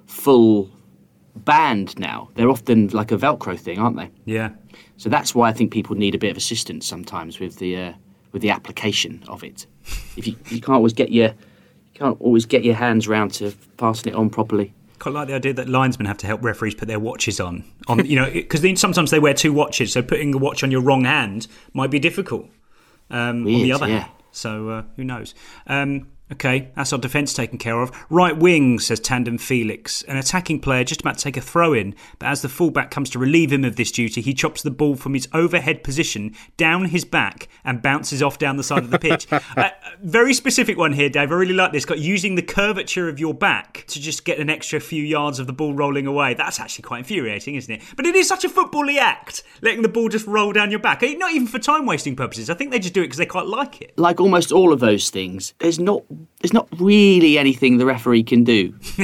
full band now. They're often like a Velcro thing, aren't they? Yeah. So that's why I think people need a bit of assistance sometimes with the uh, with the application of it. If you you can't always get your you can't always get your hands round to passing it on properly. Quite like the idea that linesmen have to help referees put their watches on. On you know, because sometimes they wear two watches, so putting a watch on your wrong hand might be difficult. Um, on the other yeah. hand, so uh, who knows? Um, okay, that's our defence taken care of. Right wing says Tandem Felix, an attacking player just about to take a throw in, but as the fullback comes to relieve him of this duty, he chops the ball from his overhead position down his back and bounces off down the side of the pitch. [laughs] uh, very specific one here, Dave. I really like this. Got using the curvature of your back to just get an extra few yards of the ball rolling away. That's actually quite infuriating, isn't it? But it is such a footbally act, letting the ball just roll down your back. Not even for time wasting purposes. I think they just do it because they quite like it. Like almost all of those things, there's not there's not really anything the referee can do. [laughs]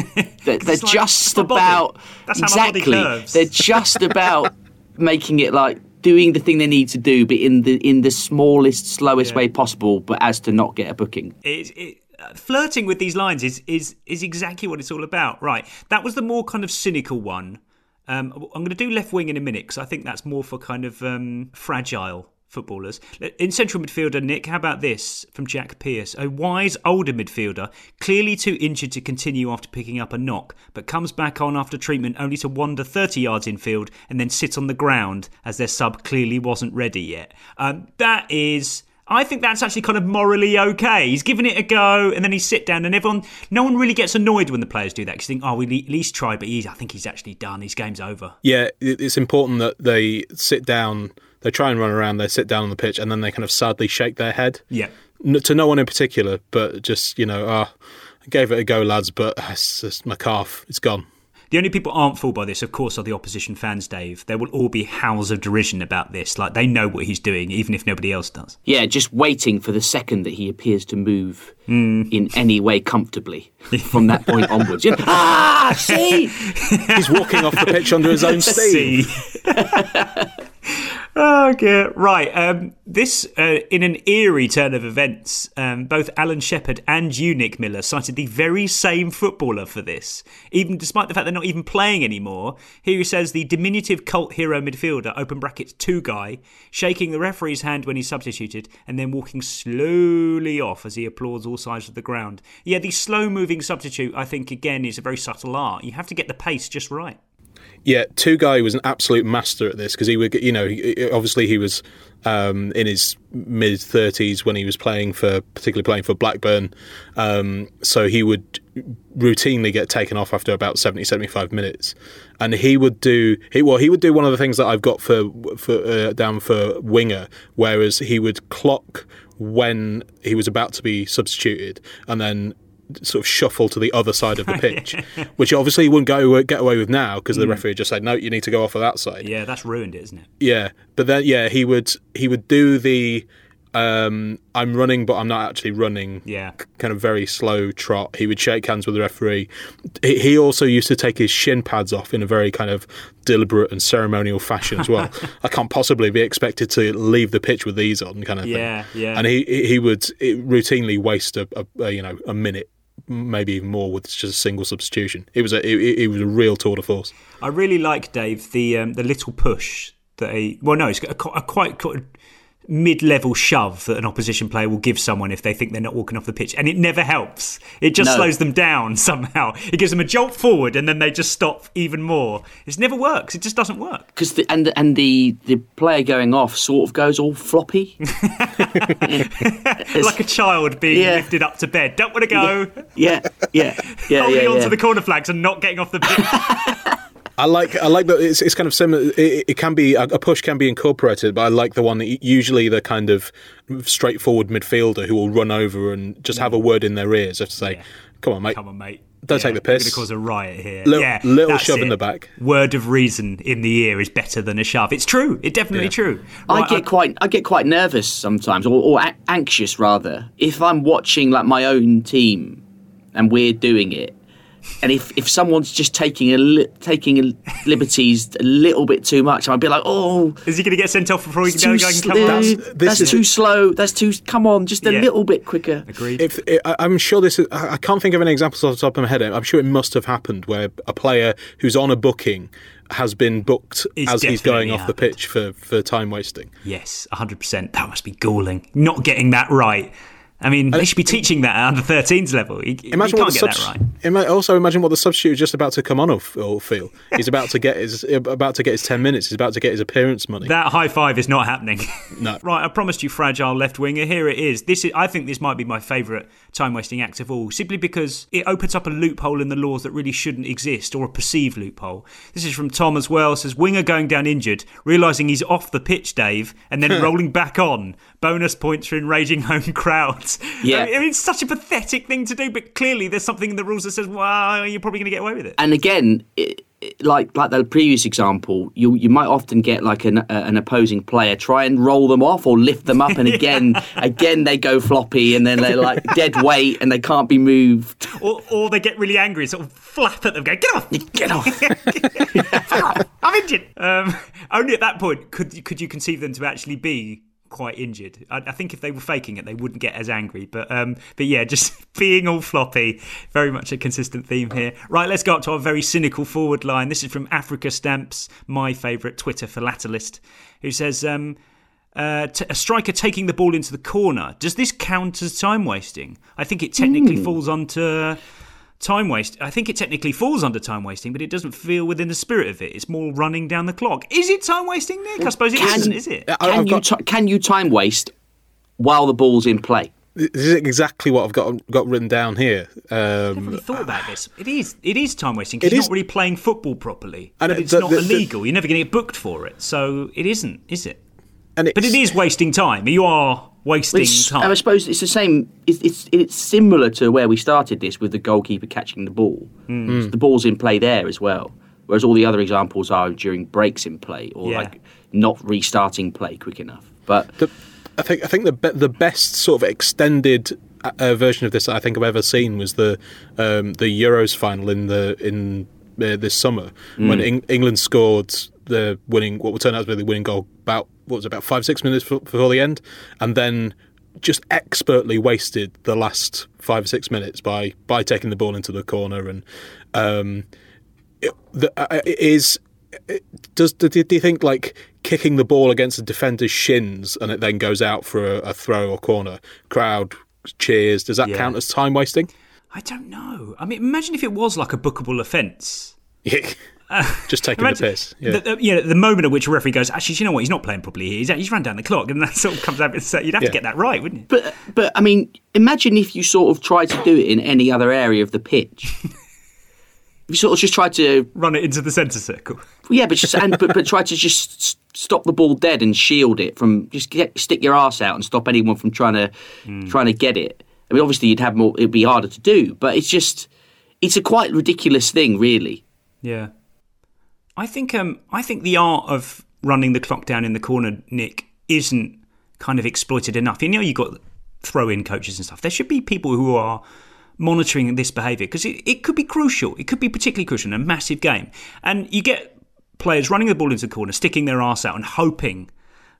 They're, they're like, just about That's how my body exactly. They're just [laughs] about making it like doing the thing they need to do, but in the in the smallest, slowest way possible, but as to not get a booking. it, it, uh, flirting with these lines is is is exactly what it's all about. Right, that was the more kind of cynical one. Um, I'm going to do left wing in a minute because I think that's more for kind of um, fragile footballers. In central midfielder, Nick, how about this from Jack Pierce? A wise older midfielder, clearly too injured to continue after picking up a knock, but comes back on after treatment only to wander 30 yards infield and then sit on the ground as their sub clearly wasn't ready yet. Um, that is. I think that's actually kind of morally okay. He's given it a go, and then he sit down, and everyone, no one really gets annoyed when the players do that because think, oh, we at least tried, but he's, I think he's actually done. His game's over. Yeah, it's important that they sit down, they try and run around, they sit down on the pitch, and then they kind of sadly shake their head. Yeah. N- to no one in particular, but just, you know, ah, I gave it a go, lads, but it's just my calf, it's gone. The only people aren't fooled by this, of course, are the opposition fans, Dave. There will all be howls of derision about this. Like, they know what he's doing, even if nobody else does. Yeah, just waiting for the second that he appears to move Hmm. in any way comfortably [laughs] from that point onwards. You know, ah, see, [laughs] He's walking off the pitch under his own [laughs] steam. Dear. Right. Um, this, uh, in an eerie turn of events, um, both Alan Shepard and you, Nick Miller, cited the very same footballer for this, even despite the fact they're not even playing anymore. Here he says the diminutive cult hero midfielder, open brackets, Tugay, shaking the referee's hand when he's substituted and then walking slowly off as he applauds all sides of the ground. Yeah, the slow moving substitute, I think, again, is a very subtle art. You have to get the pace just right. Yeah, guy was an absolute master at this because he would, you know, obviously he was um, in his mid thirties when he was playing for, particularly playing for Blackburn. Um, so he would routinely get taken off after about 70, 75 minutes, and he would do he well he would do one of the things that I've got for for uh, down for winger, whereas he would clock when he was about to be substituted, and then sort of shuffle to the other side of the [laughs] pitch, which obviously he wouldn't go get away with now because the Mm. referee just said no, you need to go off of that side. Yeah, that's ruined it, isn't it? Yeah, but then yeah, he would he would do the um, I'm running, but I'm not actually running. Yeah. kind of very slow trot. He would shake hands with the referee. He, also used to take his shin pads off in a very kind of deliberate and ceremonial fashion as well. [laughs] I can't possibly be expected to leave the pitch with these on, kind of Yeah, thing. yeah. yeah. And he he he would routinely waste a, a, a you know a minute. Maybe even more with just a single substitution. It was a it, it was a real tour de force. I really like Dave the um, the little push that a well no it's a, a quite, quite mid-level shove that an opposition player will give someone if they think they're not walking off the pitch. And it never helps. It just No. slows them down [laughs] somehow. It gives them a jolt forward and then they just stop even more. It never works. It just doesn't work. Because the, and and the the player going off sort of goes all floppy. [laughs] like a child being Yeah. lifted up to bed. Don't want to go. Yeah, yeah, yeah, [laughs] holding yeah, on yeah. to the corner flags and not getting off the pitch I like I like that it's, it's kind of similar. It, it can be a a push can be incorporated, but I like the one that usually the kind of straightforward midfielder who will run over and just have a mm. word in their ears, just to say, "Come on, mate, come on, mate." don't Yeah, take the piss." going to cause a riot here. Little- yeah, little that's shove in the back. Word of reason in the ear is better than a shove. It's true. It's definitely true. I Right, get quite I get quite nervous sometimes, or, or a- anxious rather, if I'm watching like my own team and we're doing it, and if, if someone's just taking a li- taking a liberties a little bit too much, I'd be like, oh, is he going to get sent off before he it's can too go and slow. come on? That's, that's too slow. That's too. Come on, just a Yeah. little bit quicker. Agreed. If I- I'm sure this, is, I I can't think of any examples off the top of my head. I'm sure it must have happened where a player who's on a booking has been booked It's as he's going definitely off the pitch for, for time wasting. Yes, 100%. That must be galling. Not getting that right. I mean, they should be teaching that at under 13s level. You, you Imagine can't what the get subs- that right. Ima- also imagine what the substitute is just about to come on or, or feel. He's about to get his [laughs] about to get his ten minutes. He's about to get his appearance money. That high five is not happening. No. [laughs] right, I promised you fragile left winger. Here it is. This is I think this might be my favourite time wasting act of all, simply because it opens up a loophole in the laws that really shouldn't exist, or a perceived loophole. This is from Tom as well. Says winger going down injured, realising he's off the pitch, Dave, and then [laughs] rolling back on. Bonus points for enraging home crowds. Yeah. I mean, it's such a pathetic thing to do, but clearly there's something in the rules that says, well, you're probably going to get away with it. And again, it, it- like like the previous example, you you might often get like an uh, an opposing player try and roll them off or lift them up, and [laughs] again again they go floppy, and then they're like [laughs] dead weight and they can't be moved. Or, or they get really angry and sort of flap at them, go, get off! [laughs] Get off! I'm injured. Um, only at that point could could you conceive them to actually be quite injured. I, I think if they were faking it, they wouldn't get as angry. But um, but yeah, [laughs] just being all floppy, very much a consistent theme here. Right, let's go up to our very cynical forward line. This is from Africa Stamps, my favourite Twitter philatelist, who says. Um, uh, t- a striker taking the ball into the corner. Does this count as time wasting? I think it technically Hmm. falls onto time waste. I think it technically falls under time wasting, but it doesn't feel within the spirit of it. It's more running down the clock. Is it time wasting, Nick? I suppose it Can- isn't, is it? Can you ti- can you time waste while the ball's in play? This is exactly what I've got got written down here. Um, really thought about this. It is. It is time wasting It because you're is- not really playing football properly, And but it- it's the- not the- the- illegal. You're never going to get booked for it, so it isn't, is it? And but it is wasting time. You are wasting It's- time. I suppose it's the same. It's, it's it's similar to where we started this with the goalkeeper catching the ball. Mm. So the ball's in play there as well. Whereas all the other examples are during breaks in play or Yeah. like not restarting play quick enough. But I think I think the be- the best sort of extended uh, uh, version of this I think I've ever seen was the um, the Euros final in the in uh, this summer when Mm. Eng- England scored the winning what would turn out to be the winning goal about what was it, about five six minutes before, the end, and then just expertly wasted the last five or six minutes by by taking the ball into the corner and um, it, the, uh, it is it- does do, do you think like kicking the ball against a defender's shins and it then goes out for a, a throw or corner crowd cheers does that Yeah. count as time wasting I don't know. I mean, imagine if it was like a bookable offence. [laughs] Yeah. [laughs] just taking the piss. Yeah. The, the, you know, the moment at which a referee goes, actually, you know what? He's not playing properly here. He's, he's run down the clock, and that sort of comes out. And say, you'd have Yeah. to get that right, wouldn't you? But but I mean, imagine if you sort of tried to do it in any other area of the pitch. [laughs] if you sort of just tried to run it into the centre circle. Yeah, but just and but, but try to just stop the ball dead and shield it from just get, stick your ass out and stop anyone from trying to hmm. trying to get it. I mean, obviously you'd have more. It'd be harder to do, but it's just it's a quite ridiculous thing, really. Yeah. I think um I think the art of running the clock down in the corner, Nick, isn't kind of exploited enough. You know, you've got throw in coaches and stuff. There should be people who are monitoring this behaviour because it, it could be crucial. It could be particularly crucial in a massive game. And you get players running the ball into the corner, sticking their arse out and hoping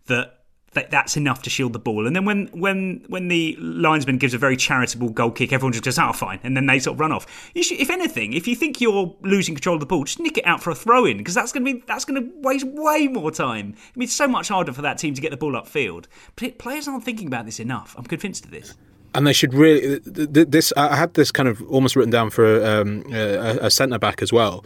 that that that's enough to shield the ball. And then when when when the linesman gives a very charitable goal kick, everyone just goes, "Oh, fine," and then they sort of run off. You should, if anything, if you think you're losing control of the ball, just nick it out for a throw in because that's going to be that's going to waste way more time. I mean, it's so much harder for that team to get the ball upfield. But players aren't thinking about this enough. I'm convinced of this. and they should really th- th- this i had this kind of almost written down for um, a, a centre back as well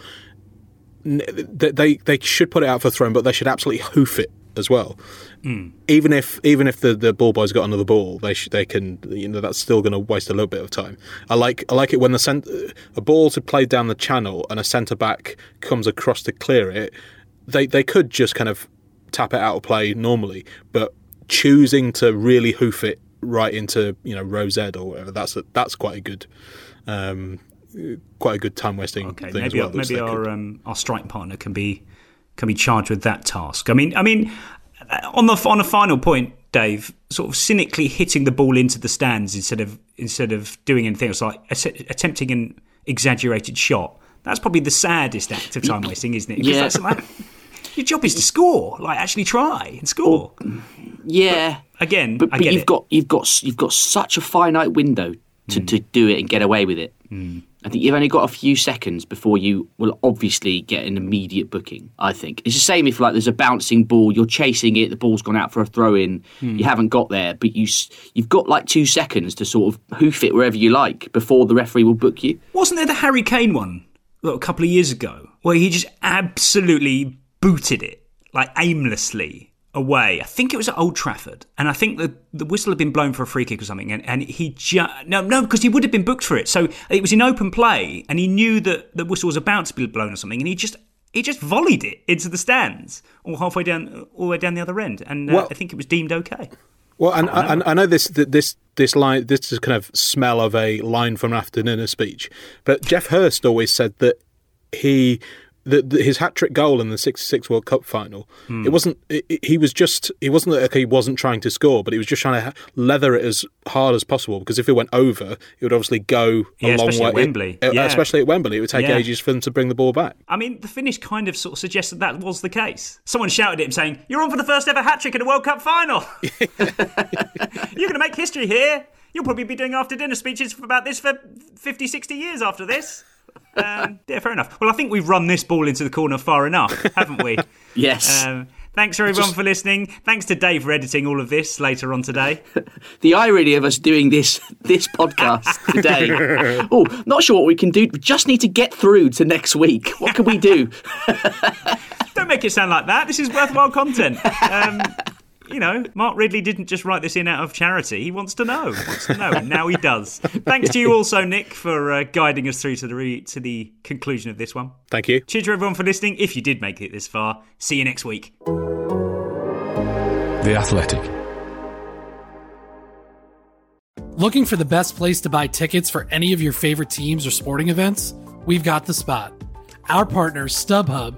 they they should put it out for thrown but they should absolutely hoof it as well Mm. even if even if the, the ball boys got another ball they sh- they can you know that's still going to waste a little bit of time i like i like it when the cent- a ball to play down the channel and a centre back comes across to clear it they they could just kind of tap it out of play normally but choosing to really hoof it right into you know row Z or whatever. That's a, that's quite a good, um, quite a good time wasting Okay, thing maybe as well. maybe our um, our strike partner can be can be charged with that task. I mean, I mean, uh, on the on a final point, Dave, sort of cynically hitting the ball into the stands instead of instead of doing anything else, like attempting an exaggerated shot. That's probably the saddest act of time wasting, isn't it? Because Yeah. that's like, your job is to score, like actually try and score. Yeah. Again, But, I but get you've it. got you've got you've got such a finite window to, Hmm. to do it and get away with it. I think you've only got a few seconds before you will obviously get an immediate booking. I think it's the same if like there's a bouncing ball, you're chasing it, the ball's gone out for a throw in, Hmm. you haven't got there, but you you've got like two seconds to sort of hoof it wherever you like before the referee will book you. Wasn't there the Harry Kane one a couple of years ago where he just absolutely booted it like aimlessly away? I think it was at Old Trafford, and I think the the whistle had been blown for a free kick or something, and, and he just no no because he would have been booked for it. So it was in open play, and he knew that the whistle was about to be blown or something, and he just. He just volleyed it into the stands, or halfway down, all the way down the other end, and uh, Well- I think it was deemed okay. Well, and I don't I, I know this this this line this is kind of smell of a line from an after dinner speech, but Geoff Hurst always said that he that that his hat trick goal in the '66 World Cup final. Hmm. It wasn't. It, it- he was just. He wasn't that he wasn't trying to score, but he was just trying to leather it as hard as possible because if it went over, it would obviously go Yeah, a long especially way. at Wembley. uh, Yeah. Especially at Wembley, it would take Yeah. ages for them to bring the ball back. I mean, the finish kind of sort of suggested that was the case. Someone shouted at him saying, You're on for the first ever hat trick in a World Cup final. [laughs] You're going to make history here. You'll probably be doing after dinner speeches about this for 50, 60 years after this. Um, yeah, fair enough. Well, I think we've run this ball into the corner far enough, haven't we? [laughs] Yes. Um, thanks, everyone, Just- for listening. Thanks to Dave for editing all of this later on today. [laughs] The irony of us doing this this podcast [laughs] today. oh, not sure what we can do. We just need to get through to next week. What can we do? Don't make it sound like that. This is worthwhile content. Um, you know, Mark Ridley didn't just write this in out of charity. He wants to know. Wants to know, and now he does. Thanks to you also, Nick, for uh, guiding us through to the re- to the conclusion of this one. Thank you. Cheers to everyone for listening. If you did make it this far, see you next week. The Athletic. Looking for the best place to buy tickets for any of your favorite teams or sporting events? We've got the spot. Our partner, StubHub,